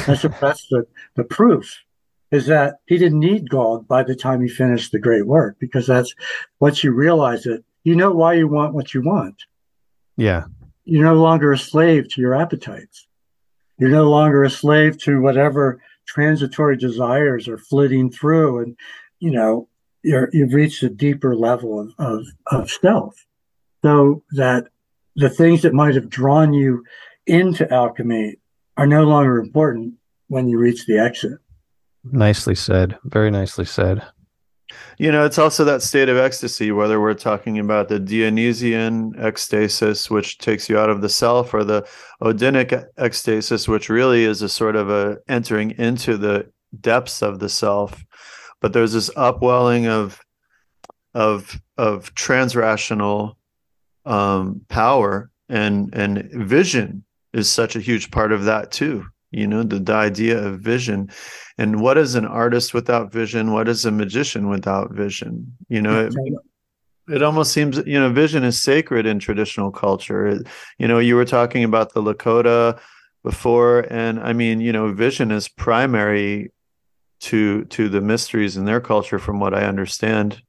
That's, that's the, the proof is that he didn't need gold by the time he finished the great work because that's once you realize it, you know why you want what you want. yeah, You're no longer a slave to your appetites. You're no longer a slave to whatever transitory desires are flitting through. And, you know, you're, you've reached a deeper level of, of, of self. So that the things that might have drawn you into alchemy are no longer important when you reach the exit. nicely said. Very nicely said. You know, it's also that state of ecstasy, whether we're talking about the Dionysian ecstasis, which takes you out of the self, or the Odinic ecstasis, which really is a sort of a entering into the depths of the self. But there's this upwelling of of of transrational um, power and and vision is such a huge part of that too. You know, the, the idea of vision. And what is an artist without vision? What is a magician without vision? You know it, it almost seems you know vision is sacred in traditional culture. You know you were talking about the lakota before and i mean you know vision is primary to to the mysteries in their culture from what i understand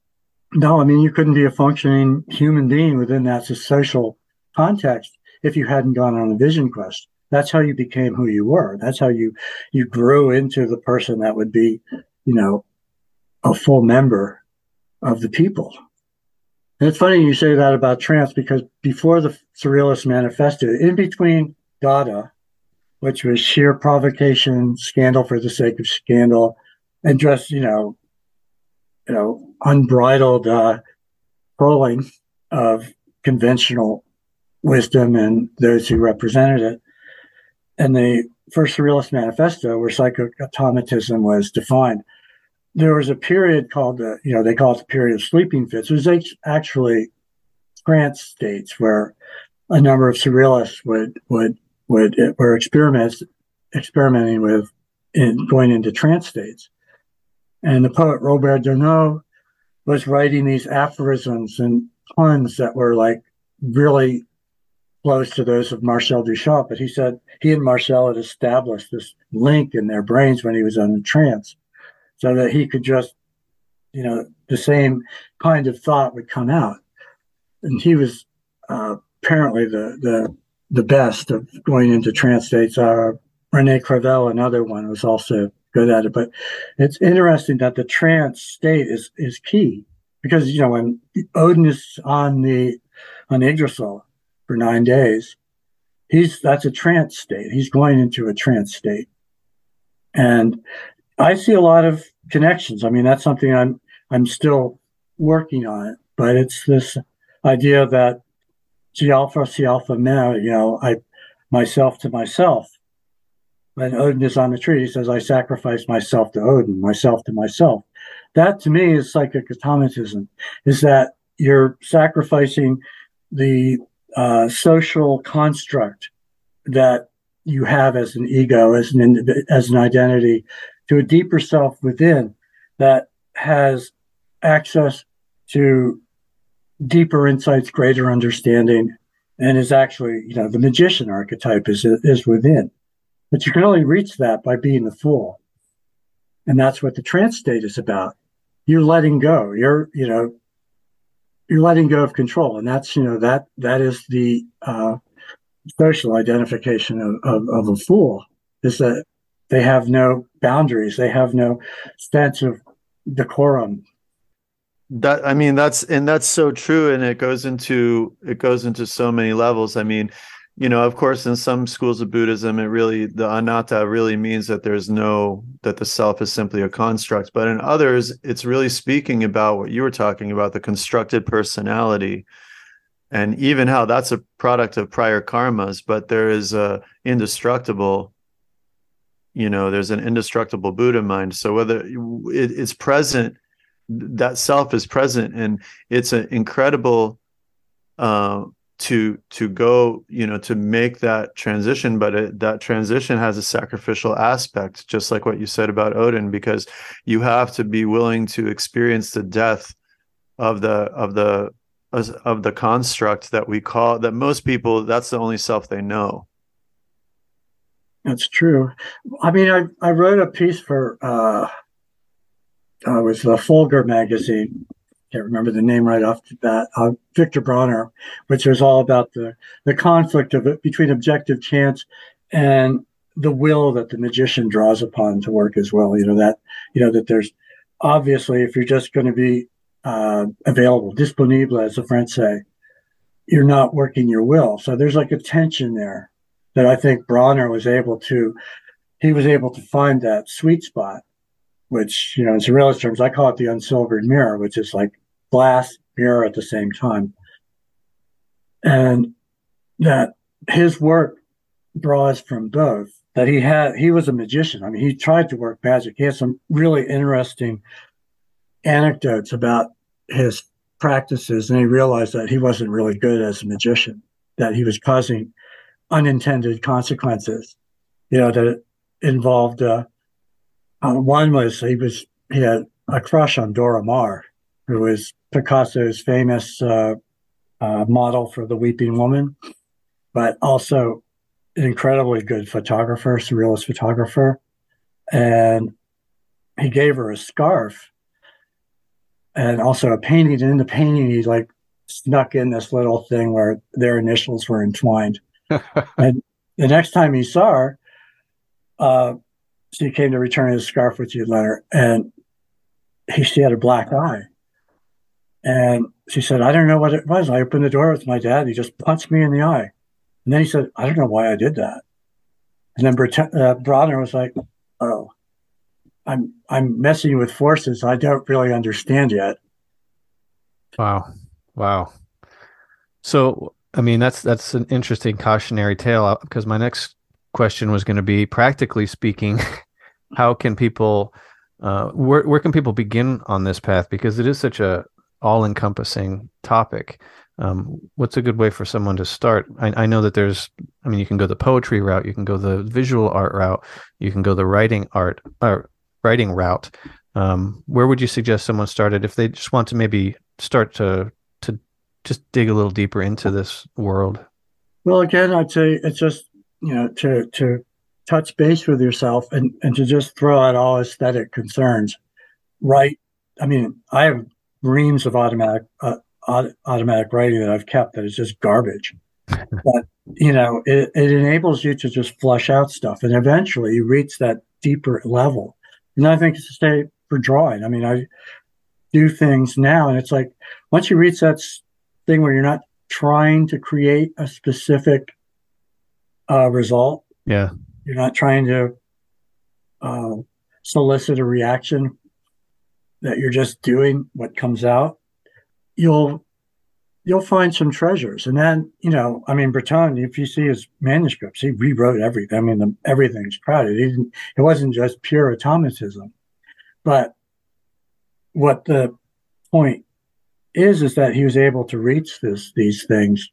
no i mean you couldn't be a functioning human being within that social context if you hadn't gone on a vision quest. That's how you became who you were. That's how you you grew into the person that would be you know a full member of the people. And it's funny you say that about trance because before the Surrealist Manifesto, in between Dada, which was sheer provocation, scandal for the sake of scandal, and just you know, you know, unbridled uh, trolling of conventional wisdom and those who represented it, and the first Surrealist Manifesto, where psychoautomatism was defined there was a period called the, you know, they call it the period of sleeping fits. It was actually trance states where a number of surrealists would would would were experiments experimenting with in going into trance states. And the poet Robert Desnos was writing these aphorisms and puns that were like really close to those of Marcel Duchamp. But he said he and Marcel had established this link in their brains when he was in a trance so that he could just, you know, the same kind of thought would come out. And he was uh, apparently the, the the best of going into trance states. Uh, Rene Crevel, another one, was also good at it. But it's interesting that the trance state is is key because you know when Odin is on the on Yggdrasil for nine days, he's that's a trance state. He's going into a trance state, and I see a lot of connections. I mean, that's something I'm I'm still working on but it's this idea that G alpha, C alpha, me, you know, I myself to myself. When Odin is on the tree, he says, I sacrifice myself to Odin, myself to myself. That to me is psychic automatism, is that you're sacrificing the uh, social construct that you have as an ego, as an as an identity, to a deeper self within that has access to deeper insights, greater understanding, and is actually, you know, the magician archetype is is within. But you can only reach that by being the fool. And that's what the trance state is about. You're letting go. You're, you know, you're letting go of control. And that's, you know, that that is the uh, social identification of, of, of a fool is that they have no boundaries. They have no sense of decorum. That I mean, that's and that's so true, and it goes into it goes into so many levels. I mean, you know, of course, in some schools of Buddhism, it really the anatta really means that there's no that the self is simply a construct. But in others, it's really speaking about what you were talking about, the constructed personality, and even how that's a product of prior karmas. But there is a indestructible you know there's an indestructible buddha mind so whether it, it's present that self is present and it's an incredible uh, to to go you know to make that transition but it, that transition has a sacrificial aspect just like what you said about odin because you have to be willing to experience the death of the of the of the construct that we call that most people that's the only self they know that's true. I mean, I, I wrote a piece for uh, uh, it was the Folger magazine. Can't remember the name right off the bat. Uh, Victor Brauner, which was all about the the conflict of it between objective chance and the will that the magician draws upon to work as well. You know that you know that there's obviously if you're just going to be uh, available, disponible, as the French say, you're not working your will. So there's like a tension there that I think Brauner was able to, he was able to find that sweet spot, which, you know, in surrealist terms, I call it the unsilvered mirror, which is like glass mirror at the same time. And that his work draws from both that he had he was a magician i mean he tried to work magic he has some really interesting anecdotes about his practices and he realized that he wasn't really good as a magician that he was causing unintended consequences, you know, that involved. Uh, uh, one was he was he had a crush on Dora Maar, who was Picasso's famous uh, uh, model for the Weeping Woman, but also an incredibly good photographer, surrealist photographer. And he gave her a scarf and also a painting. And in the painting, he like snuck in this little thing where their initials were entwined. and the next time he saw her, she came to return his scarf, had lent her, and he, she had a black eye. And she said, I don't know what it was. I opened the door with my dad. He just punched me in the eye. And then he said, I don't know why I did that. And then uh, Brauner was like, Oh, I'm I'm messing with forces I don't really understand yet. Wow, wow. So, I mean, that's that's an interesting cautionary tale because uh, my next question was going to be, practically speaking, how can people, uh, where where can people begin on this path because it is such a all encompassing topic um, what's a good way for someone to start? I, I, know that there's, I mean, you can go the poetry route, you can go the visual art route, you can go the writing art or writing route. Um, where would you suggest someone started if they just want to maybe start to to just dig a little deeper into this world? Well, again, I'd say it's just you know to to touch base with yourself and and to just throw out all aesthetic concerns. Right? I mean, I have reams of automatic uh, automatic writing that I've kept that is just garbage. but you know, it, it enables you to just flush out stuff, and eventually you reach that deeper level. And I think it's the same for drawing. I mean, I do things now, and it's like once you reach that thing where you're not trying to create a specific uh, result. Yeah, you're not trying to uh, solicit a reaction. That you're just doing what comes out you'll you'll find some treasures. And then, you know, I mean, Breton, if you see his manuscripts, he rewrote everything. I mean, the, everything's crowded. He didn't, it wasn't just pure automatism. But what the point is, is that he was able to reach this, these things,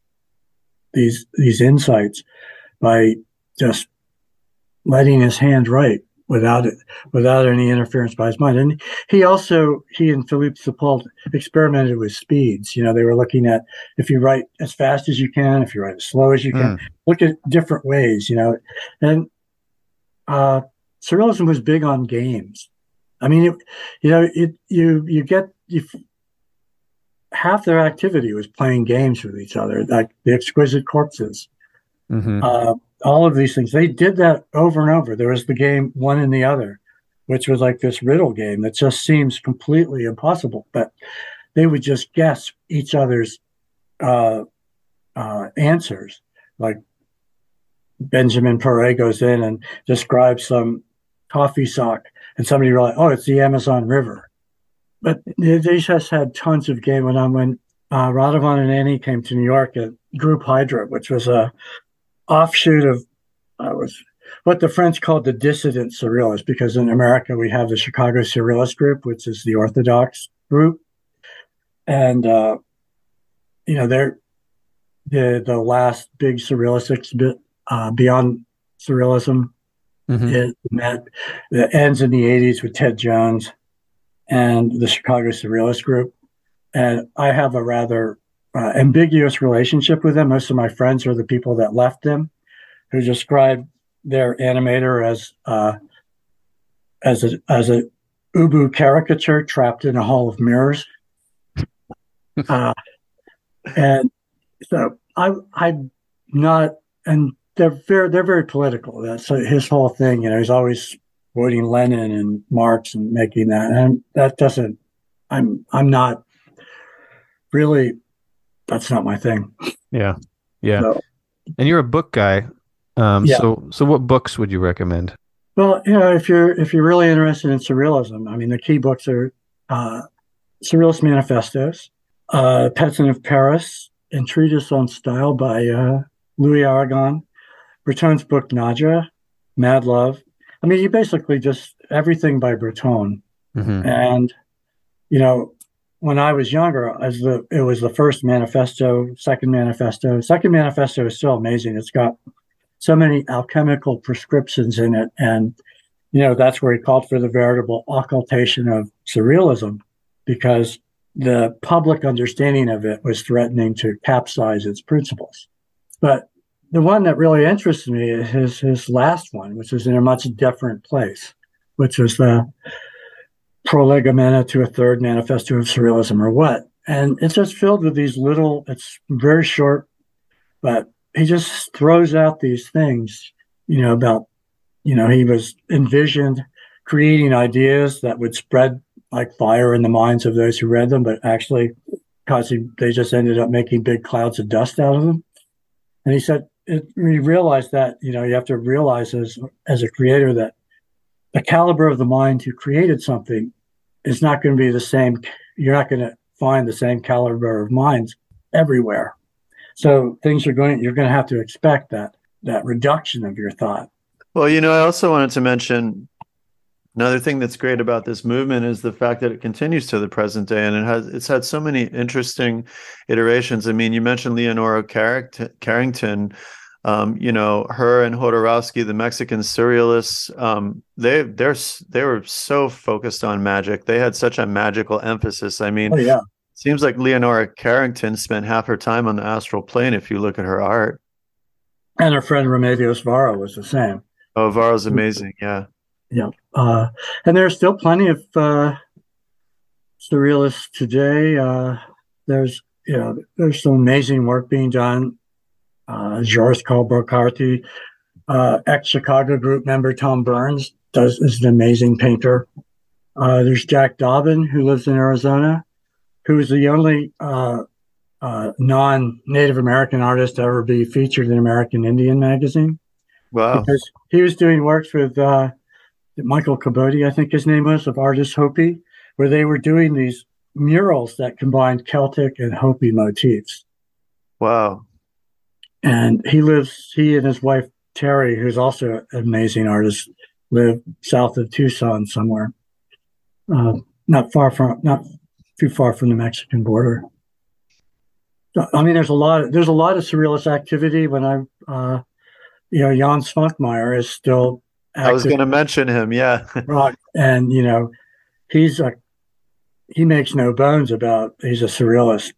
these, these insights by just letting his hand write without it, without any interference by his mind. And he also, he and Philippe Soupault experimented with speeds. You know, they were looking at if you write as fast as you can, if you write as slow as you can, mm. look at different ways, you know. And uh, surrealism was big on games. I mean, it, you know, it you you get you, half their activity was playing games with each other, like the exquisite corpses. Mm-hmm. Uh, all of these things. They did that over and over. There was the game One and the Other, which was like this riddle game that just seems completely impossible. But they would just guess each other's uh, uh, answers. Like Benjamin Péret goes in and describes some coffee sock, and somebody like, "Oh, it's the Amazon River." But they just had tons of game. When when uh, Radovan and Annie came to New York at Group Hydra, which was a offshoot of I was what the French called the dissident surrealists, because in America we have the Chicago Surrealist Group, which is the Orthodox group, and uh, you know they're the the last big surrealist exhibit uh, beyond surrealism. Mm-hmm. It, that, that ends in the '80s with Ted Jones and the Chicago Surrealist Group, and I have a rather uh, ambiguous relationship with them. Most of my friends are the people that left them, who describe their animator as uh, as a as a ubu caricature trapped in a hall of mirrors. uh, and so I I'm not, and they're very they're very political. That's his whole thing. You know, he's always quoting Lenin and Marx and making that, and that doesn't. I'm I'm not really that's not my thing. Yeah. Yeah. So, and you're a book guy. Um, yeah. so so what books would you recommend? Well, you know, if you're if you're really interested in surrealism, I mean the key books are uh, Surrealist Manifestos, uh, Peasant of Paris, and Treatise on Style by uh, Louis Aragon, Breton's book Nadja, Mad Love. I mean, you basically just everything by Breton. Mm-hmm. And, you know, when I was younger, as the it was the first manifesto, second manifesto. Second manifesto is still amazing. It's got so many alchemical prescriptions in it, and you know that's where he called for the veritable occultation of surrealism, because the public understanding of it was threatening to capsize its principles. But the one that really interests me is his, his last one, which is in a much different place, which is the prolegomena to a third manifesto of surrealism or what. And it's just filled with these little, it's very short, but he just throws out these things, you know, about, you know, he was envisioned creating ideas that would spread like fire in the minds of those who read them, but actually, because they just ended up making big clouds of dust out of them. And he said, it, we realized that, you know, you have to realize as, as a creator that the caliber of the mind who created something is not going to be the same. You're not going to find the same caliber of minds everywhere. So things are going, you're going to have to expect that, that reduction of your thought. Well, you know, I also wanted to mention Another thing that's great about this movement is the fact that it continues to the present day, and it has it's had so many interesting iterations. I mean, you mentioned Leonora Carrington. Um, you know, her and Jodorowsky, the Mexican surrealists, um, they they're they were so focused on magic. They had such a magical emphasis. I mean, oh, yeah. seems like Leonora Carrington spent half her time on the astral plane. If you look at her art, and her friend Remedios Varo was the same. Oh, Varo's amazing. Yeah yeah. Uh, and there are still plenty of uh, surrealists today. Uh, there's you know there's some amazing work being done. Uh, Joris Carl uh, ex Chicago group member Tom Burns does is an amazing painter. Uh, there's Jack Dobbin who lives in Arizona, who is the only uh, uh, non-Native American artist to ever be featured in American Indian magazine. Wow! Because he was doing works with uh, Michael Kabotie, I think his name was, of Artist Hopi, where they were doing these murals that combined Celtic and Hopi motifs. Wow. And he lives, he and his wife, Terry, who's also an amazing artist, live south of Tucson somewhere, uh, not far from, not too far from the Mexican border. I mean, there's a lot. Of, there's a lot of surrealist activity. When I, uh, you know, Jan Svankmajer is still I was going to mention him. Yeah. right. And, you know, he's a, he makes no bones about he's a surrealist.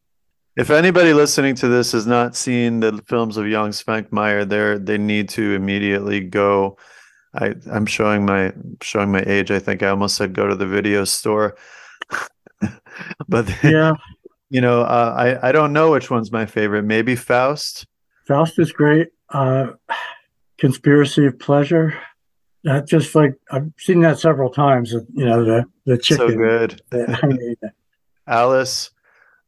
If anybody listening to this has not seen the films of Jan Svankmajer, they they need to immediately go. I I'm showing my showing my age. I think I almost said go to the video store. but yeah, you know, uh, I I don't know which one's my favorite. Maybe Faust. Faust is great. Uh, Conspiracy of Pleasure. That just like I've seen that several times. You know the the chicken. So good. Alice.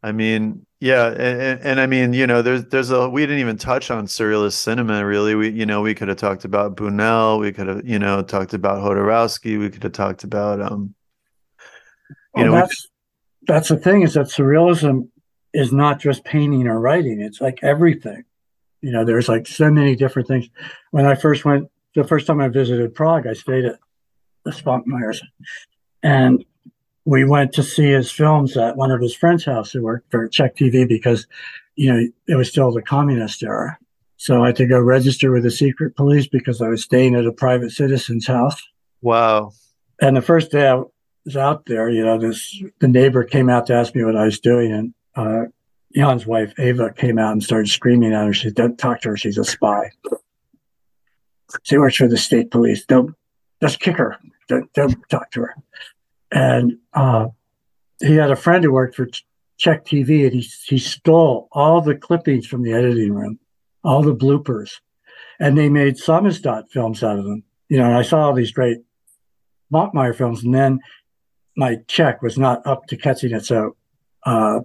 I mean, yeah, and, and, I mean, you know, there's there's a we didn't even touch on surrealist cinema really. We you know we could have talked about Buñuel. We could have you know talked about Jodorowsky. We could have talked about um. You well, know, that's we, that's the thing is that surrealism is not just painting or writing. It's like everything. You know, there's like so many different things. When I first went the first time I visited Prague, I stayed at the Svankmajers, and we went to see his films at one of his friends' house who worked for Czech TV because, you know, it was still the communist era. So I had to go register with the secret police because I was staying at a private citizen's house. Wow. And the first day I was out there, you know, this the neighbor came out to ask me what I was doing, and uh, Jan's wife Ava came out and started screaming at her. She said, "Don't talk to her; she's a spy." She works for the state police. Don't just kick her. Don't, don't talk to her. And uh, he had a friend who worked for Czech TV, and he he stole all the clippings from the editing room, all the bloopers, and they made Samizdat films out of them. You know, and I saw all these great Montmeyer films, and then my Czech was not up to catching it. So uh,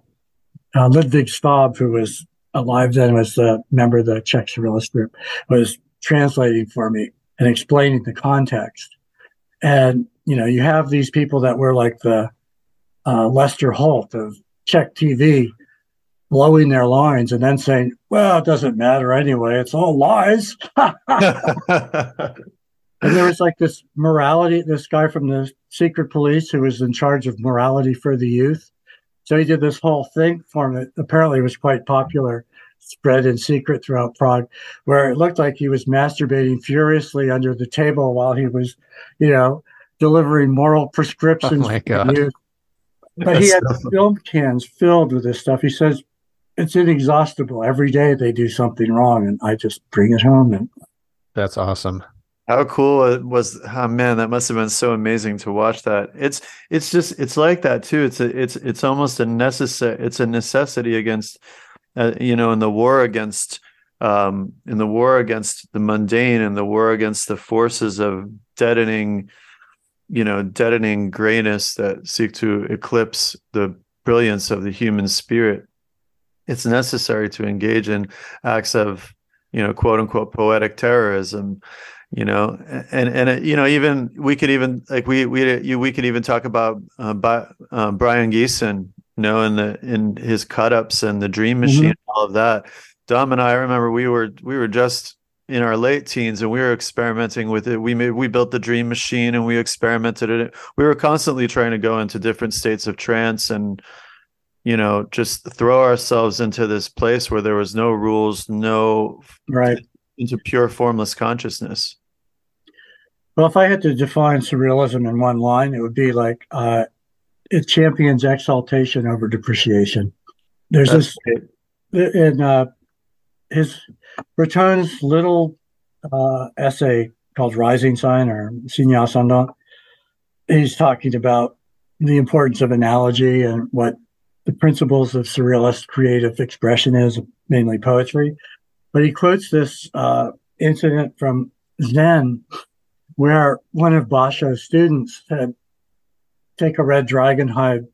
uh, Ludwig Schwab, who was alive then, was a member of the Czech Surrealist group, was translating for me and explaining the context. And, you know, you have these people that were like the uh, Lester Holt of Czech TV blowing their lines and then saying, well, it doesn't matter anyway. It's all lies. and there was like this morality, this guy from the secret police who was in charge of morality for the youth. So he did this whole thing for him that apparently was quite popular spread in secret throughout Prague, where it looked like he was masturbating furiously under the table while he was, you know, delivering moral prescriptions. Oh my God. but he had film cans filled with this stuff. He says it's inexhaustible. Every day they do something wrong, and I just bring it home. And that's awesome. How cool it was! Oh, man, that must have been so amazing to watch that. It's it's just it's like that too. It's a, it's it's almost a necessary. It's a necessity against, uh, you know, in the war against, um, in the war against the mundane and the war against the forces of deadening, you know, deadening grayness that seek to eclipse the brilliance of the human spirit. It's necessary to engage in acts of, you know, quote unquote poetic terrorism you know and and you know even we could even like we we you, we could even talk about uh, by, uh, Brion Gysin you know in the in his cut ups and the dream mm-hmm. machine mm-hmm. all of that Dom and I remember we were we were just in our late teens and we were experimenting with it. We made we built the dream machine and we experimented it. We were constantly trying to go into different states of trance and you know just throw ourselves into this place where there was no rules no right. into pure formless consciousness. Well, if I had to define surrealism in one line, it would be like uh, it champions exaltation over depreciation. There's That's this in uh, his Breton's little uh, essay called "Rising Sign" or "Signe Ascendant." He's talking about the importance of analogy and what the principles of surrealist creative expression is, mainly poetry. But he quotes this uh, incident from Zen where one of Basho's students said, take a red dragon hide.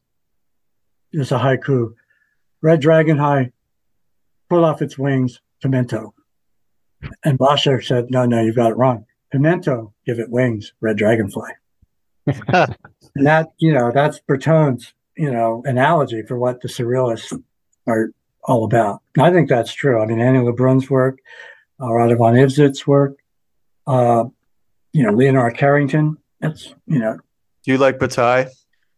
It's a haiku. Red dragon hide, pull off its wings, pimento. And Basho said, no, no, you've got it wrong. Pimento, give it wings, red dragonfly. and that, you know, that's Breton's, you know, analogy for what the surrealists are all about. I think that's true. I mean, Annie Lebrun's work, uh, Radovan Ivsic's work, uh, you know, Leonora Carrington. That's, you know. Do you like Bataille?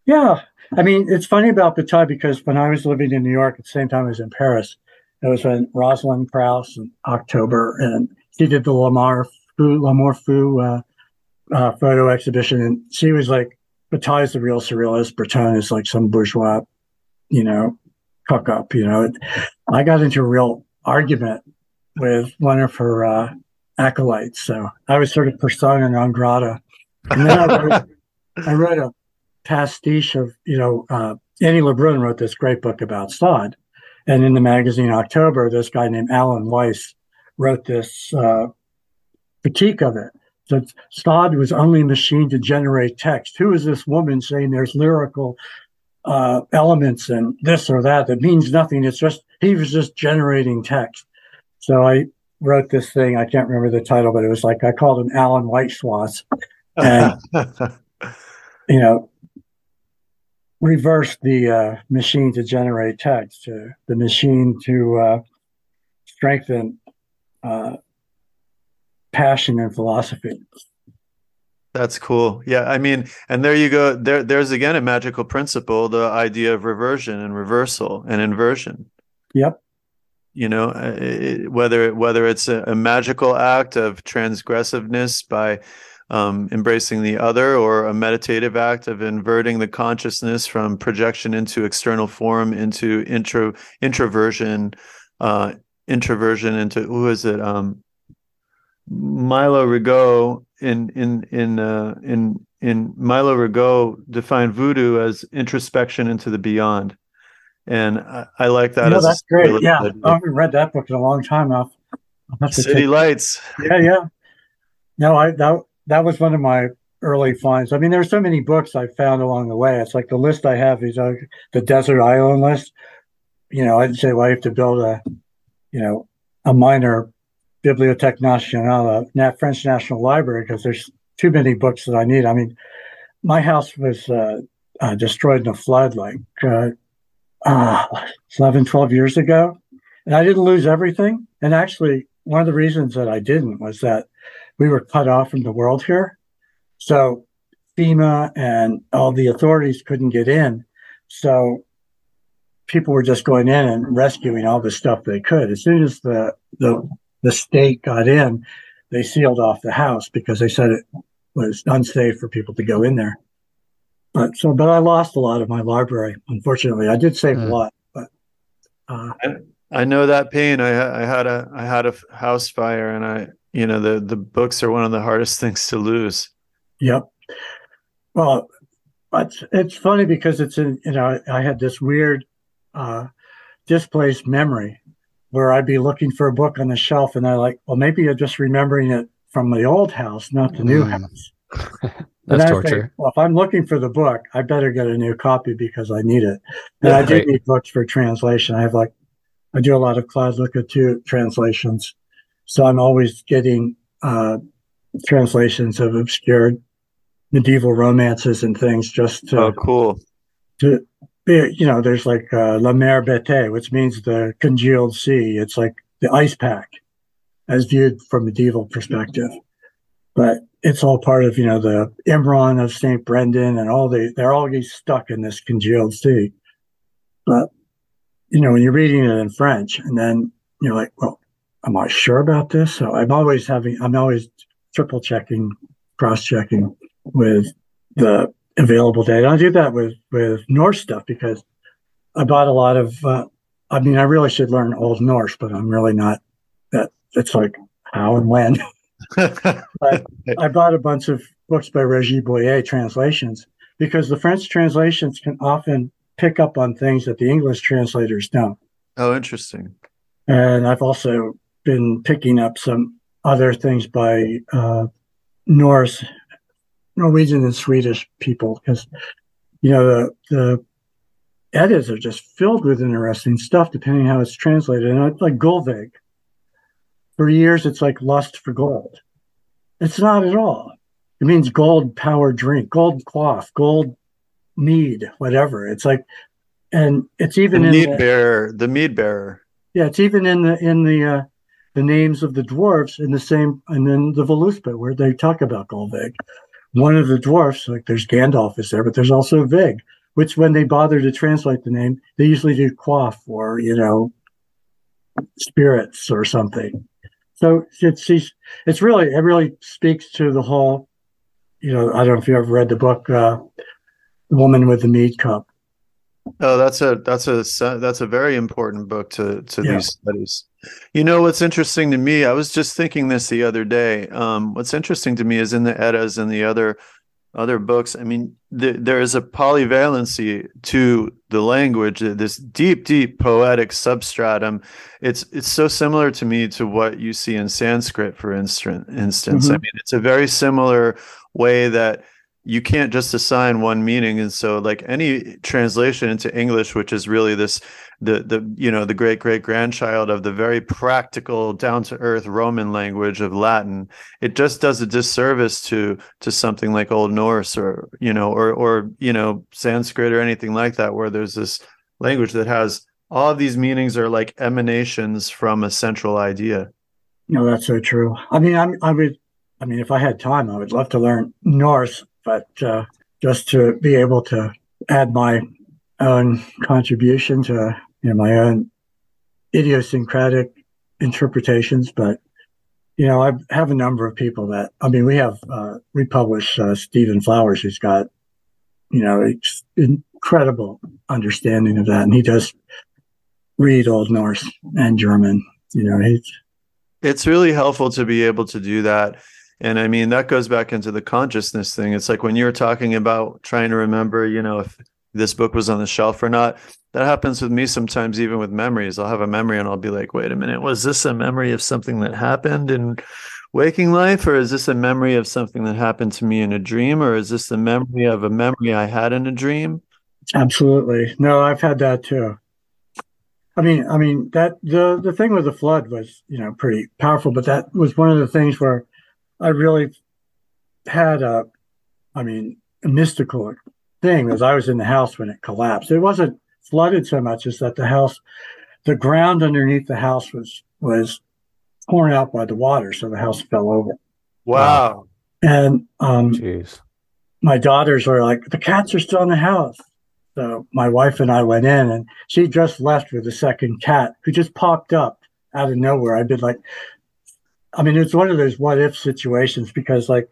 Yeah. I mean, it's funny about Bataille because when I was living in New York at the same time I was in Paris, it was when Rosalind Krauss in October and she did the L'Amour fou, L'Amour fou uh, uh, photo exhibition. And she was like, Bataille's the real surrealist. Breton is like some bourgeois, you know, cook up, you know. I got into a real argument with one of her uh, acolytes. So I was sort of persona non grata. And then I wrote, I wrote a pastiche of, you know, uh, Annie Lebrun wrote this great book about Sade. And in the magazine October, this guy named Alan Weiss wrote this uh, critique of it. That Sade was only a machine to generate text. Who is this woman saying there's lyrical uh, elements and this or that that means nothing? It's just he was just generating text. So I wrote this thing. I can't remember the title, but it was like I called him Alan White Schwartz, and you know, reverse the uh, machine to generate text, to the machine to uh, strengthen uh, passion and philosophy. That's cool. Yeah, I mean, and there you go. There, there's again a magical principle: the idea of reversion and reversal and inversion. Yep you know it, uh, whether whether it's a, a, magical act of transgressiveness by um, embracing the other or a meditative act of inverting the consciousness from projection into external form into intro introversion uh, introversion into who is it um, Milo Rigaud in in in uh, in in Milo Rigaud defined voodoo as introspection into the beyond and I, I like that. No, that's great. Really yeah, I haven't read that book in a long time. I'll City Lights. Yeah, yeah. No, I that that was one of my early finds. I mean, there's so many books I found along the way. It's like the list I have is uh, the desert island list. You know, I'd say well, I have to build a, you know, a minor Bibliothèque Nationale, a French National Library, because there's too many books that I need. I mean, my house was uh, uh, destroyed in a flood like uh, uh, 11, 12 years ago. And I didn't lose everything. And actually, one of the reasons that I didn't was that we were cut off from the world here. So FEMA and all the authorities couldn't get in. So people were just going in and rescuing all the stuff they could. As soon as the, the, the state got in, they sealed off the house because they said it was unsafe for people to go in there. but so, but I lost a lot of my library. Unfortunately, I did save mm. a hmm. lot, but uh, I, I, know that pain. I I had a I had a house fire, and I you know the the books are one of the hardest things to lose. Yep. Well, but it's funny because it's in you know I had this weird uh, displaced memory where I'd be looking for a book on the shelf, and I like, well, maybe you're just remembering it from the old house, not the new mm. house. That's torture. Think, well, if I'm looking for the book, I better get a new copy because I need it. And yeah, I do right. need books for translation. I have like, I do a lot of Claude Lecouteux translations. So I'm always getting uh, translations of obscure medieval romances and things just to, oh, cool. To be, you know, there's like uh, La Mer Bête, which means the congealed sea. It's like the ice pack as viewed from medieval perspective. But it's all part of you know the Immram of Saint Brendan and all the they're all get stuck in this congealed sea. But you know when you're reading it in French and then you're like, well, am I sure about this? So I'm always having I'm always triple checking, cross checking with the available data. I do that with with Norse stuff because I bought a lot of. Uh, I mean, I really should learn Old Norse, but I'm really not. That it's like how and when. but I bought a bunch of books by Régis Boyer translations because the French translations can often pick up on things that the English translators don't. Oh, interesting. And I've also been picking up some other things by uh, Norse, Norwegian, and Swedish people because, you know, the, the Eddas are just filled with interesting stuff depending how it's translated. And like Gullveig, for years, it's like lust for gold. It's not at all. It means gold power drink, gold cloth, gold mead, whatever. It's like, and it's even the in mead the, bearer, the mead bearer. Yeah, it's even in the in the uh, the names of the dwarfs in the same, and then the Voluspa where they talk about Gullveig. One of the dwarfs, like there's Gandalf is there, but there's also Vig, which when they bother to translate the name, they usually do quaff or you know spirits or something. So it's it's really it really speaks to the whole. You know, I don't know if you ever read the book, uh, "The Woman with the Mead Cup." Oh, that's a that's a that's a very important book to to yeah. these studies. You know what's interesting to me? I was just thinking this the other day. Um, what's interesting to me is in the Eddas and the other other books. I mean, th- there is a polyvalency to the language, this deep, deep poetic substratum. It's it's so similar to me to what you see in Sanskrit, for instance. Instance, mm-hmm. I mean, it's a very similar way that you can't just assign one meaning and so like any translation into english which is really this the the you know the great great grandchild of the very practical down to earth roman language of latin it just does a disservice to to something like old norse or you know or or you know sanskrit or anything like that where there's this language that has all these meanings are like emanations from a central idea. No that's so true. I mean I'm, i would i mean if i had time i would love to learn norse but uh, just to be able to add my own contribution to you know, my own idiosyncratic interpretations. But you know, I have a number of people that I mean, we have uh, we publish uh, Stephen Flowers, who's got you know incredible understanding of that, and he does read Old Norse and German. You know, he's it's really helpful to be able to do that and I mean, that goes back into the consciousness thing. It's like when you're talking about trying to remember, you know, if this book was on the shelf or not. That happens with me sometimes, even with memories. I'll have a memory and I'll be like, wait a minute, was this a memory of something that happened in waking life? Or is this a memory of something that happened to me in a dream? Or is this the memory of a memory I had in a dream? Absolutely. No, I've had that too. I mean, I mean that the the thing with the flood was, you know, pretty powerful, but that was one of the things where I really had a, I mean, a mystical thing because I was in the house when it collapsed. It wasn't flooded so much as that the house, the ground underneath the house was was torn out by the water, so the house fell over. Wow! And um, Jeez. my daughters were like, "The cats are still in the house." So my wife and I went in, and she just left with the second cat, who just popped up out of nowhere. I'd been like, I mean, it's one of those what if situations because like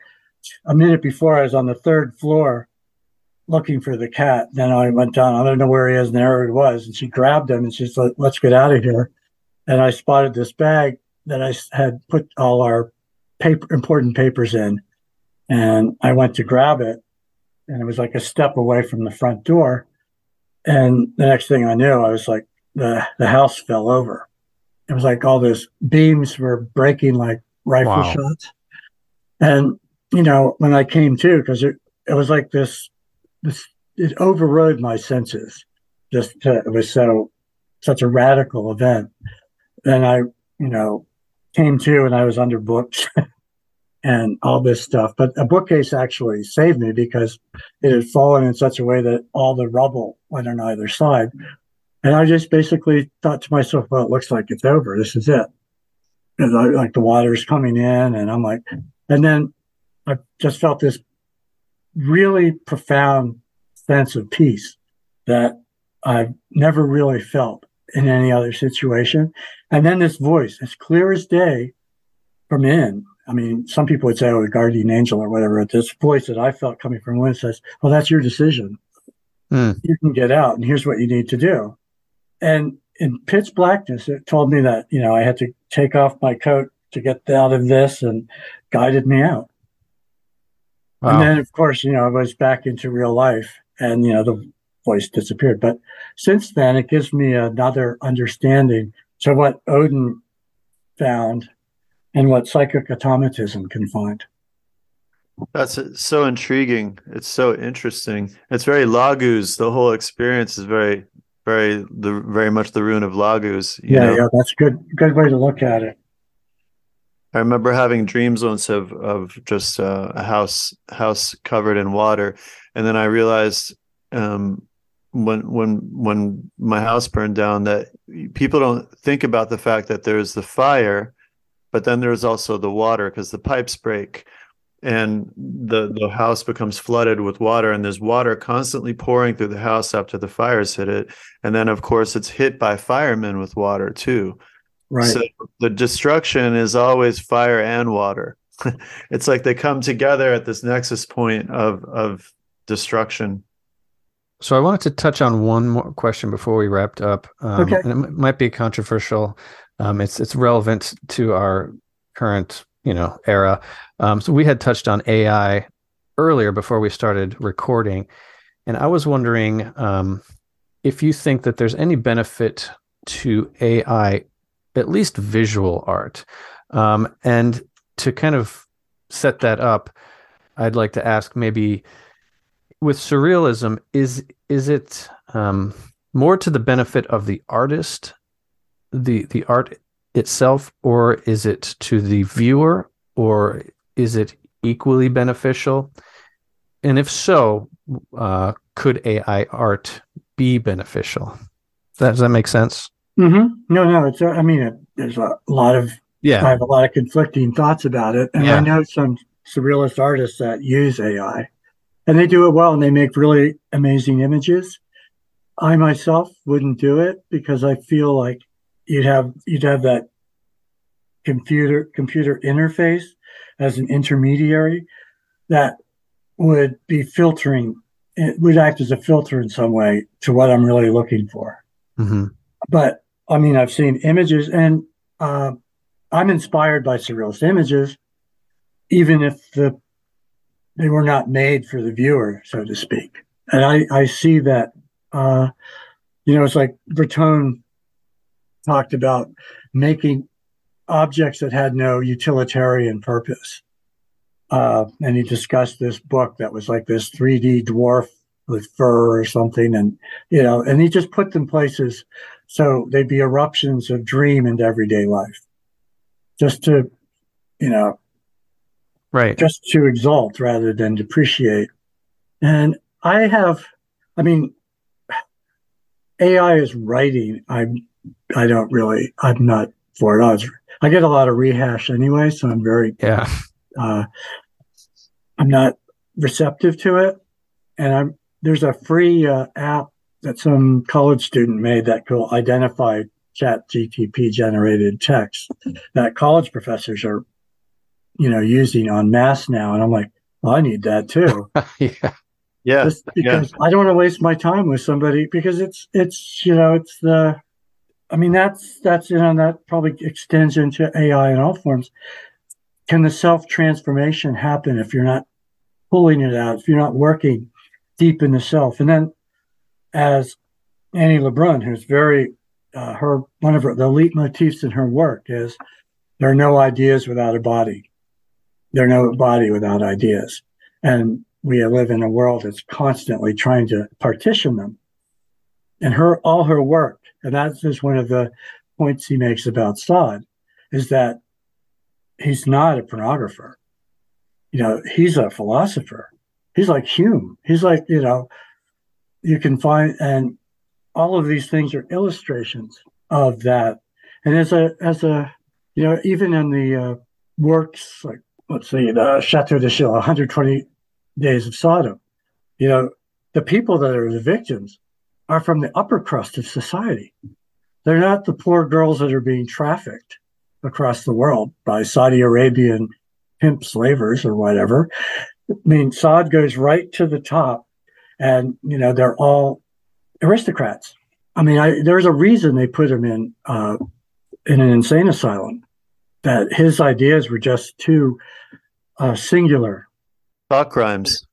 a minute before I was on the third floor looking for the cat. Then I went down. I don't know where he is, and there it was. And she grabbed him and she's like, "Let's get out of here." And I spotted this bag that I had put all our paper, important papers in, and I went to grab it, and it was like a step away from the front door. And the next thing I knew, I was like, the the house fell over. It was like all those beams were breaking like rifle wow. shots. And you know, when I came to, because it it was like this it overrode my senses. Just to, it was so such a radical event. Then I, you know, came to and I was under books and all this stuff. But a bookcase actually saved me because it had fallen in such a way that all the rubble went on either side. And I just basically thought to myself, well, it looks like it's over. This is it. And I, like the water's coming in, and I'm like, and then I just felt this really profound sense of peace that I've never really felt in any other situation. And then this voice, as clear as day from in, I mean, some people would say, oh, a guardian angel or whatever. This voice that I felt coming from within says, well, that's your decision. Mm. You can get out, and here's what you need to do. And in pitch blackness, it told me that, you know, I had to take off my coat to get out of this and guided me out. Wow. And then, of course, you know, I was back into real life and, you know, the voice disappeared. But since then, it gives me another understanding to what Odin found and what psychic automatism can find. That's so intriguing. It's so interesting. It's very Laguz. The whole experience is very, very, the very much the rune of Laguz. yeah, know? yeah, that's good. Good way to look at it. I remember having dreams once of of just uh, a house house covered in water, and then I realized um, when when when my house burned down that people don't think about the fact that there's the fire but then there's also the water because the pipes break. And the the house becomes flooded with water and there's water constantly pouring through the house after the fires hit it. And then of course it's hit by firemen with water too right so the destruction is always fire and water it's like they come together at this nexus point of of destruction so i wanted to touch on one more question before we wrapped up um, okay. and it might be controversial um, it's it's relevant to our current you know era. Um, so we had touched on AI earlier before we started recording, and I was wondering um, if you think that there's any benefit to AI, at least visual art, um, and to kind of set that up, I'd like to ask maybe with surrealism is is it um, more to the benefit of the artist the the art itself, or is it to the viewer, or is it equally beneficial? And if so, uh, could AI art be beneficial? Does that make sense? Mm-hmm. No, no. It's. I mean, it, there's a lot of. Yeah. I have a lot of conflicting thoughts about it, and yeah. I know some surrealist artists that use AI, and they do it well, and they make really amazing images. I myself wouldn't do it because I feel like you'd have you'd have that computer computer interface as an intermediary that would be filtering it would act as a filter in some way to what i'm really looking for mm-hmm. but i mean i've seen images and uh, i'm inspired by surrealist images even if the they were not made for the viewer so to speak and i i see that uh, you know it's like breton talked about making objects that had no utilitarian purpose. Uh, and he discussed this book that was like this 3D dwarf with fur or something. And, you know, and he just put them places so they'd be eruptions of dream into everyday life just to, you know, right. Just to exalt rather than depreciate. And I have, I mean, AI is writing. I'm I don't really, I'm not for it. I, was, I get a lot of rehash anyway, so I'm very, yeah. Uh, I'm not receptive to it. And I'm, there's a free uh, app that some college student made that could identify chat GTP generated text that college professors are, you know, using on mass now. And I'm like, well, I need that too. yeah. Yeah. Just because yeah. I don't want to waste my time with somebody because it's it's you know it's the I mean that's that's you know that probably extends into AI in all forms. Can the self transformation happen if you're not pulling it out, if you're not working deep in the self? And then as Annie Lebrun, who's very uh, her one of her the leitmotifs in her work is there are no ideas without a body. There are no body without ideas. And we live in a world that's constantly trying to partition them. And her all her work, and that's just one of the points he makes about Sade, is that he's not a pornographer. You know, he's a philosopher. He's like Hume. He's like, you know, you can find and all of these things are illustrations of that. And as a as a you know, even in the uh, works like let's see, the Chateau de Silling, 120 Days of Sodom, you know, the people that are the victims are from the upper crust of society. They're not the poor girls that are being trafficked across the world by Saudi Arabian pimp slavers or whatever. I mean, Sade goes right to the top, and you know they're all aristocrats. I mean, I, there's a reason they put him in uh, in an insane asylum. That his ideas were just too uh, singular. Thought crimes.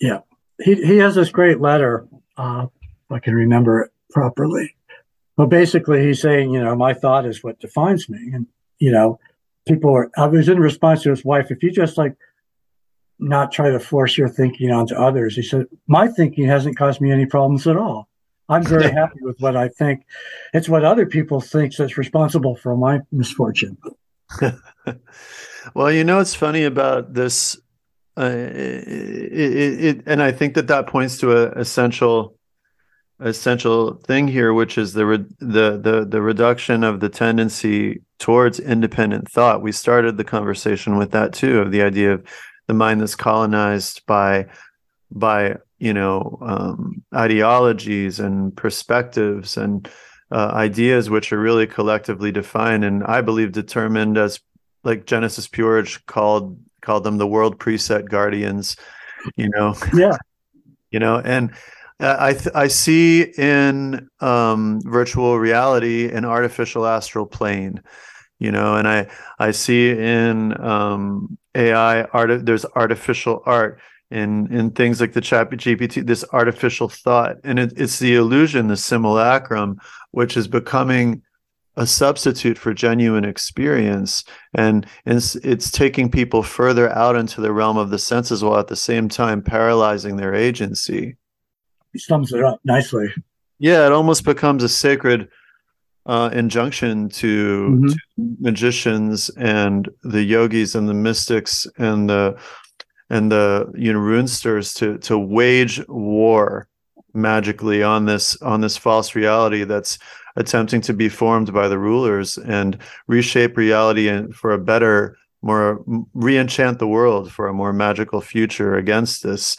Yeah, he he has this great letter. Uh, if I can remember it properly. But basically, he's saying, you know, my thought is what defines me, and you know, people are. I was in response to his wife. If you just like not try to force your thinking onto others. He said, My thinking hasn't caused me any problems at all. I'm very happy with what I think. It's what other people think that's responsible for my misfortune. well, you know, it's funny about this. Uh, it, it, it, and I think that that points to a essential essential thing here, which is the re- the the the reduction of the tendency towards independent thought. We started the conversation with that too, of the idea of the mind that's colonized by by you know um, ideologies and perspectives and uh, ideas which are really collectively defined and i believe determined as like genesis p-orridge called called them the world preset guardians you know? Yeah. You know and I th- I see in um, virtual reality an artificial astral plane, you know, and I I see in um, AI art there's artificial art in in things like the chat GPT this artificial thought and it, it's the illusion the simulacrum which is becoming a substitute for genuine experience and it's, it's taking people further out into the realm of the senses while at the same time paralyzing their agency. Sums it up nicely. Yeah it almost becomes a sacred uh, injunction to, mm-hmm. to, magicians and the yogis and the mystics and the and the you know runesters to to wage war magically on this on this false reality that's attempting to be formed by the rulers and reshape reality and for a better more re-enchant the world for a more magical future against this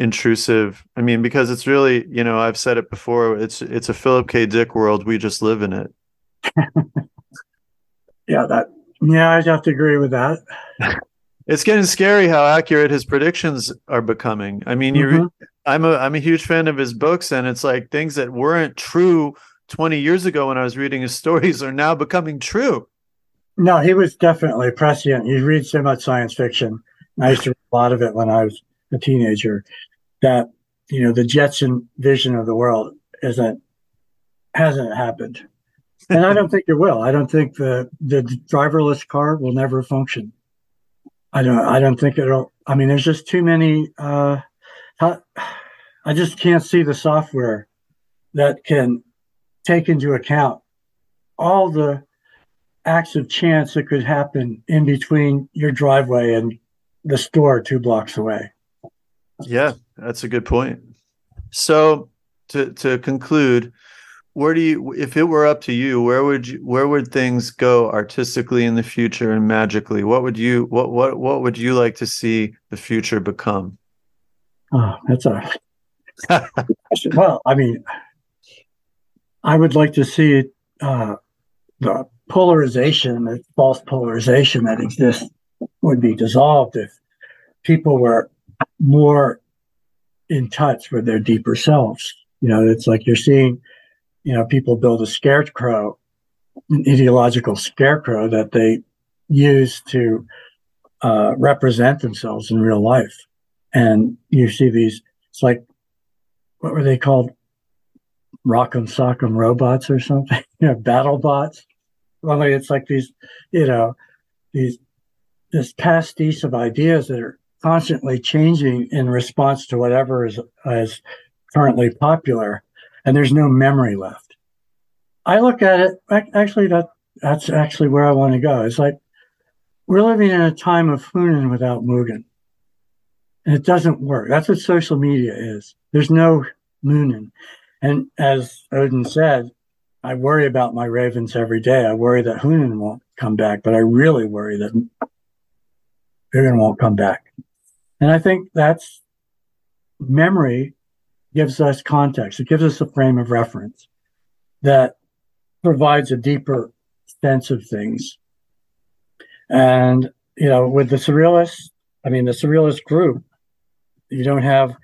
intrusive. I mean because it's really you know i've said it before it's it's a philip k. Dick world. We just live in it. Yeah that yeah i'd have to agree with that. It's getting scary how accurate his predictions are becoming. I mean mm-hmm. you i'm a i'm a huge fan of his books and it's like things that weren't true 20 years ago when i was reading his stories are now becoming true. No he was definitely prescient. You read so much science fiction i used to read a lot of it when i was a teenager that you know the Jetson vision of the world isn't hasn't happened, and I don't think it will. I don't think the the driverless car will never function. I don't. I don't think it'll. I mean, there's just too many. Uh, I just can't see the software that can take into account all the acts of chance that could happen in between your driveway and the store two blocks away. Yeah, that's a good point. So to to conclude, where do you if it were up to you, where would you where would things go artistically in the future and magically? What would you what what what would you like to see the future become? Oh, that's a well, I mean, I would like to see uh, the polarization, the false polarization that exists, would be dissolved if people were more in touch with their deeper selves. You know, it's like you're seeing, you know, people build a scarecrow, an ideological scarecrow that they use to uh, represent themselves in real life. And you see these, it's like, what were they called? Rock Rock'em Sock'em robots or something, you know, battle bots. Only it's like these, you know, these, this pastiche of ideas that are constantly changing in response to whatever is, is currently popular. And there's no memory left. I look at it, actually, that that's actually where I want to go. It's like we're living in a time of Hugin without Munin. And it doesn't work. That's what social media is. There's no Munin. And as Odin said, I worry about my ravens every day. I worry that Hugin won't come back, but I really worry that Munin won't come back. And I think that's memory gives us context. It gives us a frame of reference that provides a deeper sense of things. And, you know, with the surrealists, I mean, the surrealist group, you don't have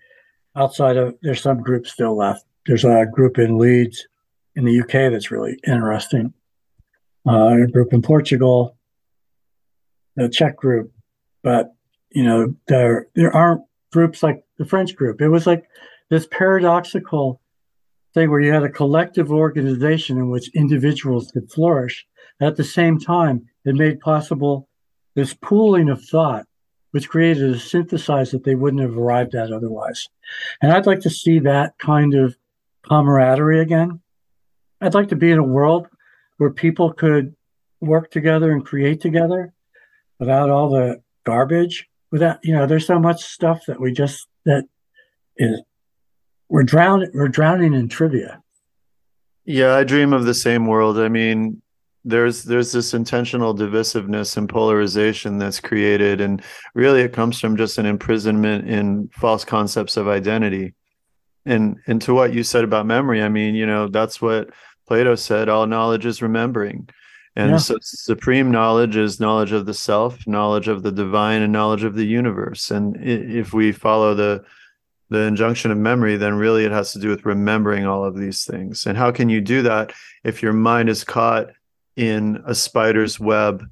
outside of, there's some groups still left. There's a group in Leeds in the UK that's really interesting. Uh, a group in Portugal, the Czech group, but you know there there aren't groups like the French group. It was like this paradoxical thing where you had a collective organization in which individuals could flourish. At the same time, it made possible this pooling of thought, which created a synthesis that they wouldn't have arrived at otherwise. And I'd like to see that kind of camaraderie again. I'd like to be in a world where people could work together and create together without all the garbage. Without, you know, there's so much stuff that we just that is we're drowning we're drowning in trivia. Yeah, I dream of the same world. I mean, there's there's this intentional divisiveness and polarization that's created and really it comes from just an imprisonment in false concepts of identity and and to what you said about memory i mean you know that's what plato said all knowledge is remembering and yeah. so supreme knowledge is knowledge of the self knowledge of the divine and knowledge of the universe and if we follow the the injunction of memory then really it has to do with remembering all of these things and how can you do that if your mind is caught in a spider's web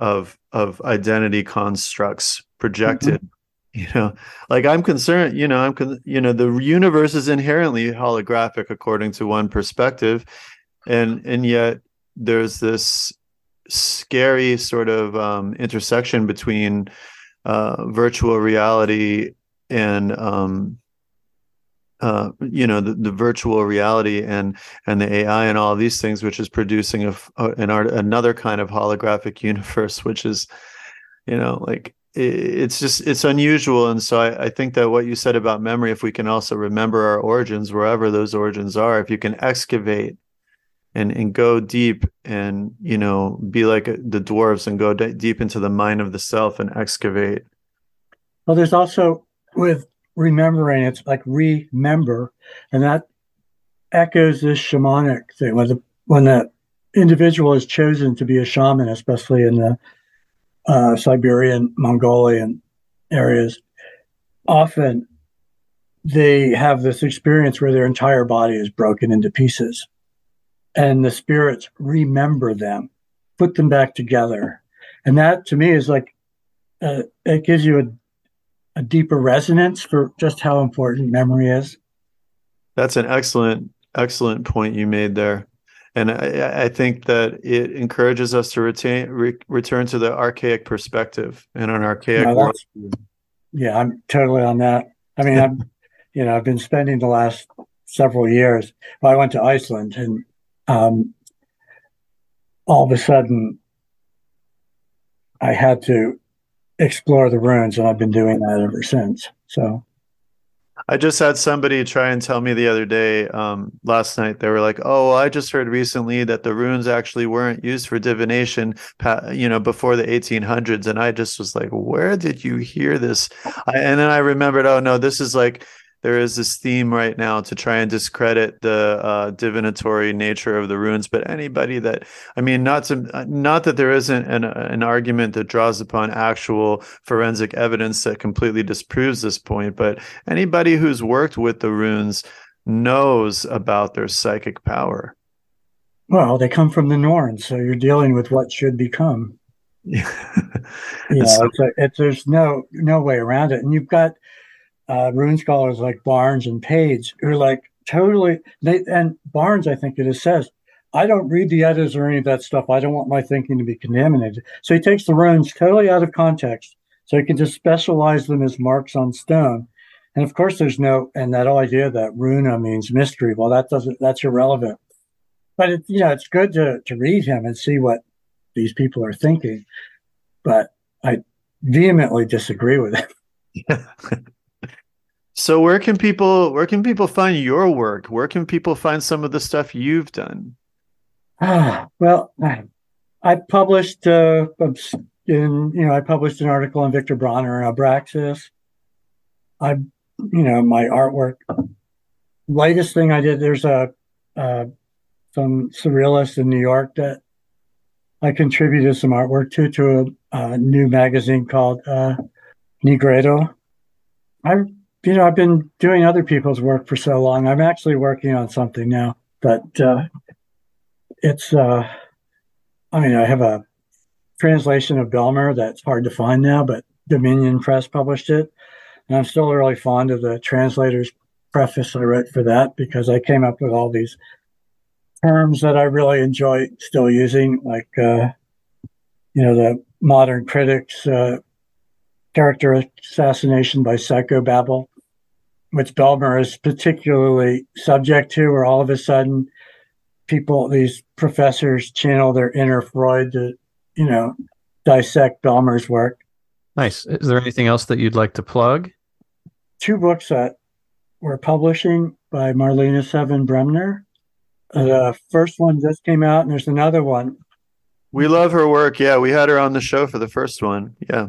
of of identity constructs projected mm-hmm. you know like i'm concerned you know i'm con- you know the universe is inherently holographic according to one perspective and and yet there's this scary sort of um, intersection between uh, virtual reality and um, uh, you know the, the virtual reality and and the AI and all these things, which is producing a, an art another kind of holographic universe, which is you know like it's just it's unusual. And so I, I, think that what you said about memory if we can also remember our origins wherever those origins are if you can excavate and and go deep and you know be like the dwarves and go d- deep into the mind of the self and excavate well there's also with remembering. It's like remember, and that echoes this shamanic thing. When the when the individual is chosen to be a shaman, especially in the uh, Siberian, Mongolian areas, often they have this experience where their entire body is broken into pieces, and the spirits remember them, put them back together, and that to me is like uh, it gives you a a deeper resonance for just how important memory is. That's an excellent, excellent point you made there. And I, I think that it encourages us to retain, re, return to the archaic perspective and an archaic no, world. Yeah, I'm totally on that. I mean, I'm, you know, I've been spending the last several years. Well, I went to Iceland and um, all of a sudden I had to explore the runes, and I've been doing that ever since. So. I just had somebody try and tell me the other day, um, last night, they were like, "Oh, I just heard recently that the runes actually weren't used for divination, you know, before the 1800s." And I just was like, "Where did you hear this?" I, and then I remembered, "Oh no, this is like there is this theme right now to try and discredit the uh, divinatory nature of the runes. But anybody that, I mean, not to, not that there isn't an, an argument that draws upon actual forensic evidence that completely disproves this point, but anybody who's worked with the runes knows about their psychic power. Well, they come from the Norns, so you're dealing with what should become. Yeah. you know, it's a, it's, there's no no way around it. And you've got uh, rune scholars like Barnes and Page who are like totally. They and Barnes, I think it is says, I don't read the eddas or any of that stuff. I don't want my thinking to be contaminated. So he takes the runes totally out of context, so he can just specialize them as marks on stone. And of course, there's no and that idea that runa means mystery. Well, that doesn't that's irrelevant. But it, you know, it's good to to read him and see what these people are thinking. But I vehemently disagree with it. so where can people where can people find your work? Where can people find some of the stuff you've done? Ah, well, I published uh, in you know I published an article on Victor Brauner and Abraxas. I you know my artwork. Latest thing I did there's a uh, some surrealists in New York that I contributed some artwork to to a, a new magazine called uh, Nigredo. I, you know, I've been doing other people's work for so long. I'm actually working on something now, but uh, it's. Uh, I mean, I have a translation of Bellmer that's hard to find now, but Dominion Press published it, and I'm still really fond of the translator's preface I wrote for that because I came up with all these terms that I really enjoy still using, like uh, you know the modern critics uh, character assassination by psychobabble, which Bellmer is particularly subject to, where all of a sudden people, these professors, channel their inner Freud to you know dissect Bellmer's work. Nice. Is there anything else that you'd like to plug? Two books that we're publishing by Marlene Seven Bremner the first one just came out, and there's another one. We love her work. Yeah, we had her on the show for the first one. Yeah.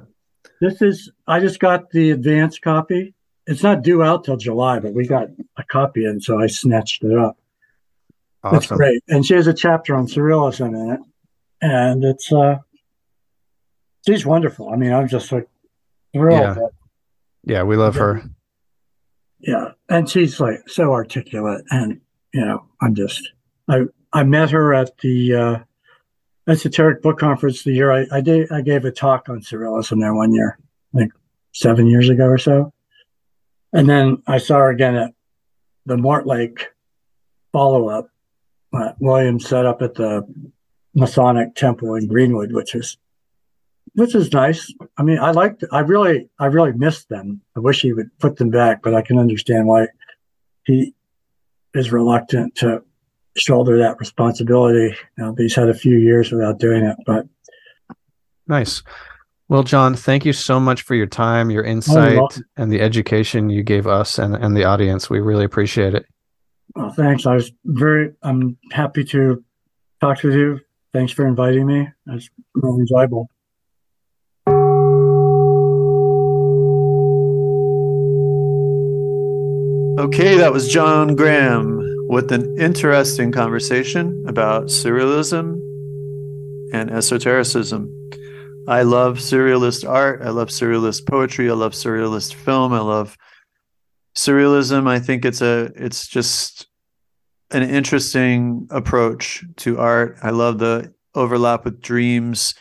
This is, I just got the advance copy. It's not due out till July, but we got a copy and so I snatched it up. Awesome. That's great. And she has a chapter on surrealism in it. And it's, uh, she's wonderful. I mean, I'm just like thrilled. Yeah, yeah we love her. Yeah. And she's like so articulate and you know, I'm just I I met her at the uh, Esoteric Book Conference the year I I, did, I gave a talk on surrealism there one year, I think seven years ago or so, and then I saw her again at the Mortlake follow up. Uh, William set up at the Masonic Temple in Greenwood, which is which is nice. I mean, I liked. I really, I really missed them. I wish he would put them back, but I can understand why he is reluctant to shoulder that responsibility. Know, he's had a few years without doing it, but nice. Well, Jon, thank you so much for your time, your oh, insight, oh, and the education you gave us and, and the audience. We really appreciate it. Well, thanks. I was very, I'm happy to talk with you. Thanks for inviting me. It's really enjoyable. Okay, that was Jon Graham with an interesting conversation about surrealism and esotericism. I love surrealist art. I love surrealist poetry. I love surrealist film. I love surrealism. I think it's a it's just an interesting approach to art. I love the overlap with dreams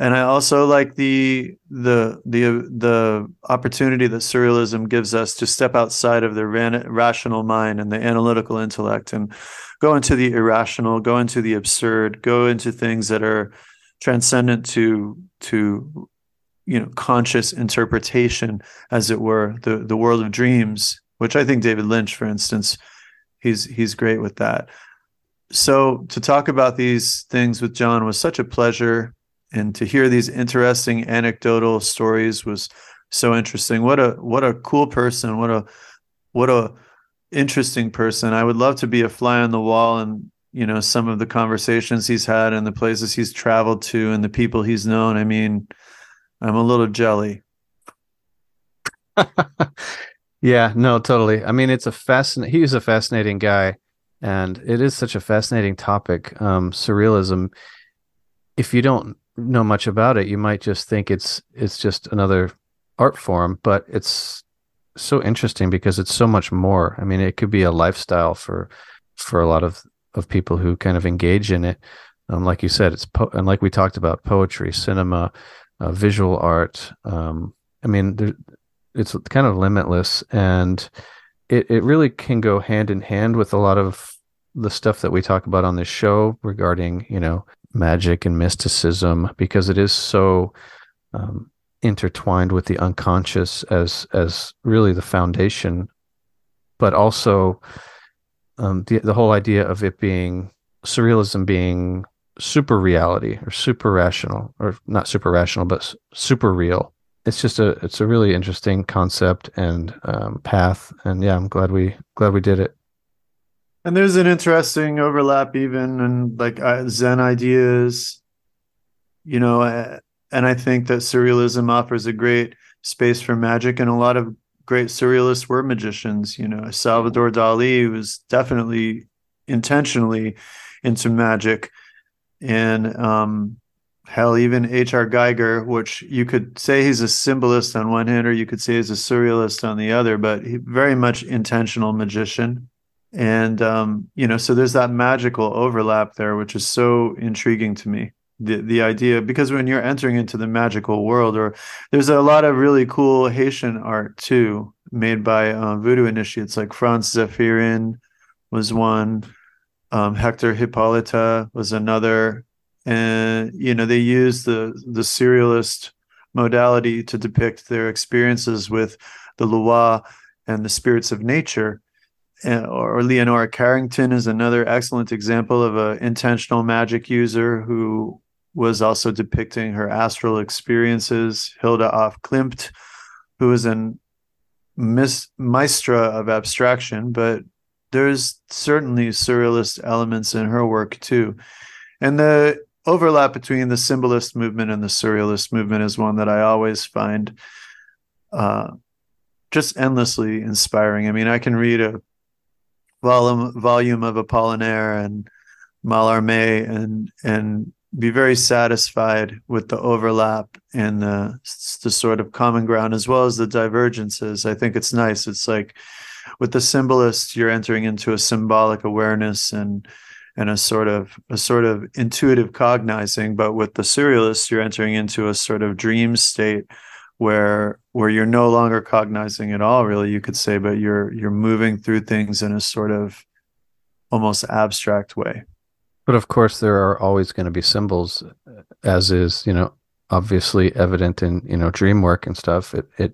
and I also like the the the the opportunity that surrealism gives us to step outside of the ran- rational mind and the analytical intellect and go into the irrational, go into the absurd, go into things that are transcendent to to you know conscious interpretation, as it were, the the world of dreams, which I think David Lynch, for instance, he's he's great with that. So to talk about these things with Jon was such a pleasure and to hear these interesting anecdotal stories was so interesting. What a what a cool person. What a what a interesting person. I would love to be a fly on the wall and you know some of the conversations he's had and the places he's traveled to and the people he's known. I mean, I'm a little jelly. Yeah, no, totally. I mean, it's a fascinating. He's a fascinating guy, and it is such a fascinating topic. Um, surrealism. If you don't know much about it, you might just think it's it's just another art form, but it's so interesting because it's so much more. I mean, it could be a lifestyle for for a lot of of people who kind of engage in it. Um, like you said, it's po- and like we talked about poetry, cinema, uh, visual art. Um, I mean, there, it's kind of limitless, and it it really can go hand in hand with a lot of the stuff that we talk about on this show regarding you know magic and mysticism because it is so um, intertwined with the unconscious as as really the foundation, but also um, the the whole idea of it being surrealism being super reality or super rational or not super rational but super real. It's just a it's a really interesting concept and um, path. And yeah i'm glad we glad we did it. And there's an interesting overlap even and like uh, zen ideas you know and i think that surrealism offers a great space for magic and a lot of great surrealists were magicians you know salvador dali was definitely intentionally into magic and um, hell, even H.R. Giger, which you could say he's a symbolist on one hand, or you could say he's a surrealist on the other, but he very much intentional magician. And um, you know, so there's that magical overlap there, which is so intriguing to me. The the idea because when you're entering into the magical world, or there's a lot of really cool Haitian art too, made by uh, voodoo initiates, like Frantz Zéphirin was one. Um, Hector Hyppolite was another, and you know they use the the surrealist modality to depict their experiences with the Loa and the spirits of nature. And, or Leonora Carrington is another excellent example of an intentional magic user who was also depicting her astral experiences. Hilma af Klint, who is an mis- maestra of abstraction, but there's certainly surrealist elements in her work too. And the overlap between the symbolist movement and the surrealist movement is one that I always find uh, just endlessly inspiring. I mean, I can read a volume volume of Apollinaire and Mallarmé and and be very satisfied with the overlap and the the sort of common ground as well as the divergences. I think it's nice. It's like with the symbolist you're entering into a symbolic awareness and and a sort of a sort of intuitive cognizing but with the surrealist you're entering into a sort of dream state where where you're no longer cognizing at all really you could say but you're you're moving through things in a sort of almost abstract way but of course there are always going to be symbols as is you know obviously evident in you know dream work and stuff it it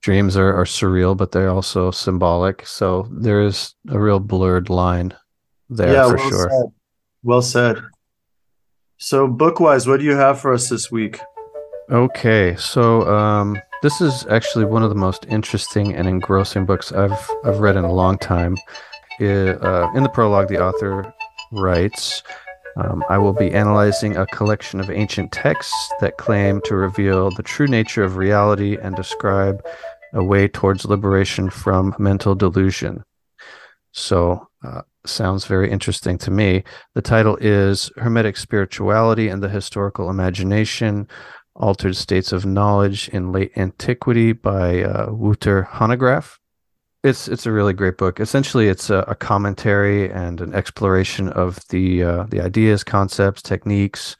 dreams are, are surreal, but they're also symbolic. So there is a real blurred line there yeah, for well sure. Said. Well said. So book-wise, what do you have for us this week? Okay, so um, this is actually one of the most interesting and engrossing books I've I've read in a long time. It, uh, in the prologue, the author writes, um, I will be analyzing a collection of ancient texts that claim to reveal the true nature of reality and describe a way towards liberation from mental delusion. So, uh, sounds very interesting to me. The title is Hermetic Spirituality and the Historical Imagination Altered States of Knowledge in Late Antiquity by uh, Wouter Hanegraaff. It's it's a really great book. Essentially, it's a, a commentary and an exploration of the uh, the ideas, concepts, techniques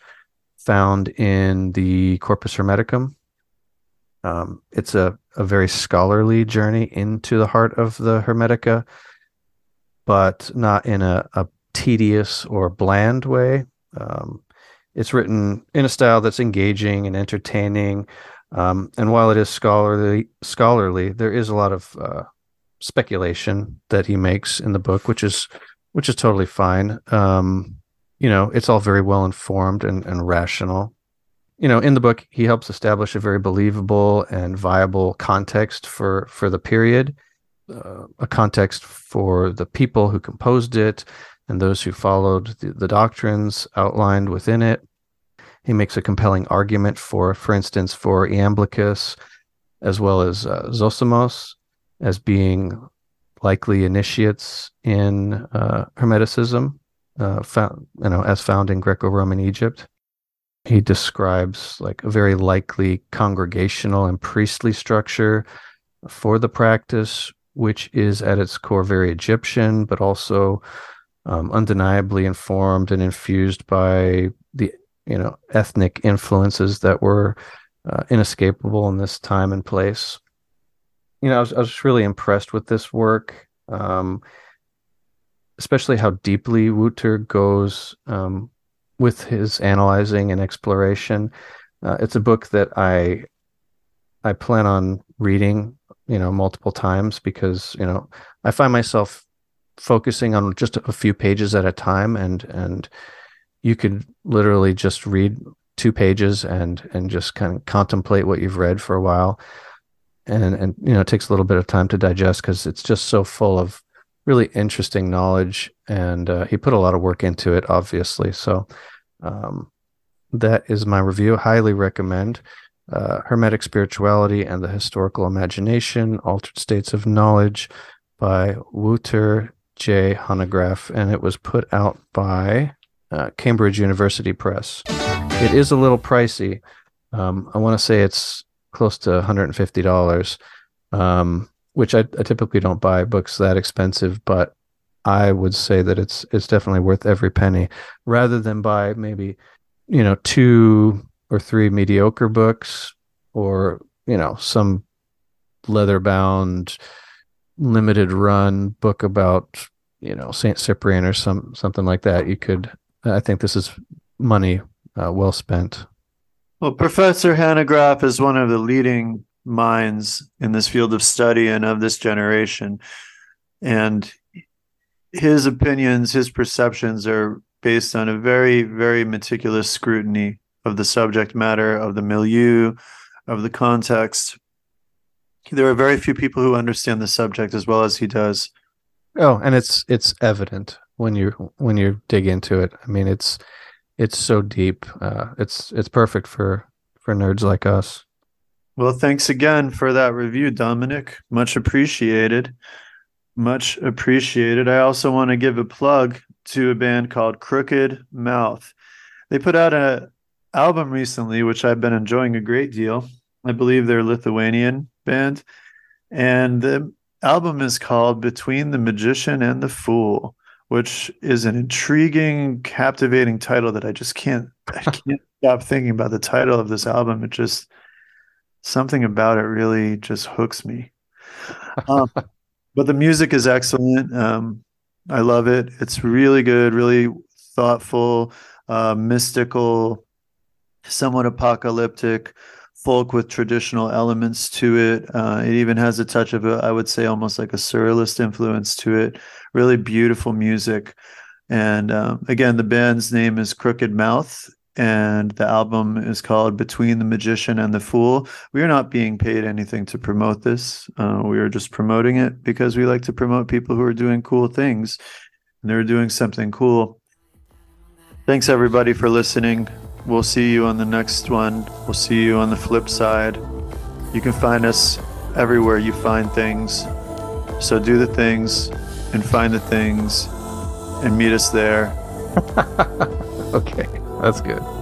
found in the Corpus Hermeticum. Um, it's a a very scholarly journey into the heart of the Hermetica, but not in a, a tedious or bland way. Um, it's written in a style that's engaging and entertaining. Um, and while it is scholarly, scholarly, there is a lot of uh, speculation that he makes in the book, which is which is totally fine. Um, you know, it's all very well informed and, and rational you know, in the book, he helps establish a very believable and viable context for for the period, uh, a context for the people who composed it and those who followed the, the, doctrines outlined within it. He makes a compelling argument for, for instance, for Iamblichus as well as uh, Zosimos. As being likely initiates in uh, Hermeticism, uh, found, you know, as found in Greco-Roman Egypt. He describes like a very likely congregational and priestly structure for the practice, which is at its core very Egyptian, but also um, undeniably informed and infused by the you know ethnic influences that were uh, inescapable in this time and place. You know, I was, I was really impressed with this work, um, especially how deeply Wouter goes um, with his analyzing and exploration. Uh, it's a book that I I plan on reading, you know, multiple times because you know I find myself focusing on just a few pages at a time, and and you could literally just read two pages and and just kind of contemplate what you've read for a while and and you know it takes a little bit of time to digest because it's just so full of really interesting knowledge and uh, he put a lot of work into it obviously. So um, that is my review. Highly recommend uh, hermetic spirituality and the historical imagination altered states of knowledge by wouter j. Hanegraaff and it was put out by uh, cambridge university press. It is a little pricey. Um, I want to say it's close to $150, um, which I, I, typically don't buy books that expensive, but I would say that it's it's definitely worth every penny, rather than buy maybe you know two or three mediocre books, or you know some leather bound limited run book about you know Saint Cyprian or some something like that. You could I think this is money uh, well spent. Well, Professor Hanegraaff is one of the leading minds in this field of study and of this generation. And his opinions, his perceptions are based on a very, very meticulous scrutiny of the subject matter, of the milieu, of the context. There are very few people who understand the subject as well as he does. Oh, and it's it's evident when you when you dig into it. I mean, it's it's so deep. Uh, it's it's perfect for for nerds like us. Well, thanks again for that review, Dominic. Much appreciated. Much appreciated. I also want to give a plug to a band called Crooked Mouth. They put out an album recently, which I've been enjoying a great deal. I believe they're a Lithuanian band. And the album is called Between the Magician and the Fool which is an intriguing, captivating title that I just can't I can't stop thinking about the title of this album. It just something about it really just hooks me. Um, but the music is excellent. Um, I love it. It's really good, really thoughtful, uh, mystical, somewhat apocalyptic folk with traditional elements to it. Uh, it even has a touch of a, I would say, almost like a surrealist influence to it. Really beautiful music. And um, again, the band's name is Crooked Mouth, and the album is called Between the Magician and the Fool. We are not being paid anything to promote this. Uh, we are just promoting it because we like to promote people who are doing cool things and they're doing something cool. Thanks, everybody, for listening. We'll see you on the next one. We'll see you on the flip side. You can find us everywhere you find things. So do the things and find the things and meet us there. okay, that's good.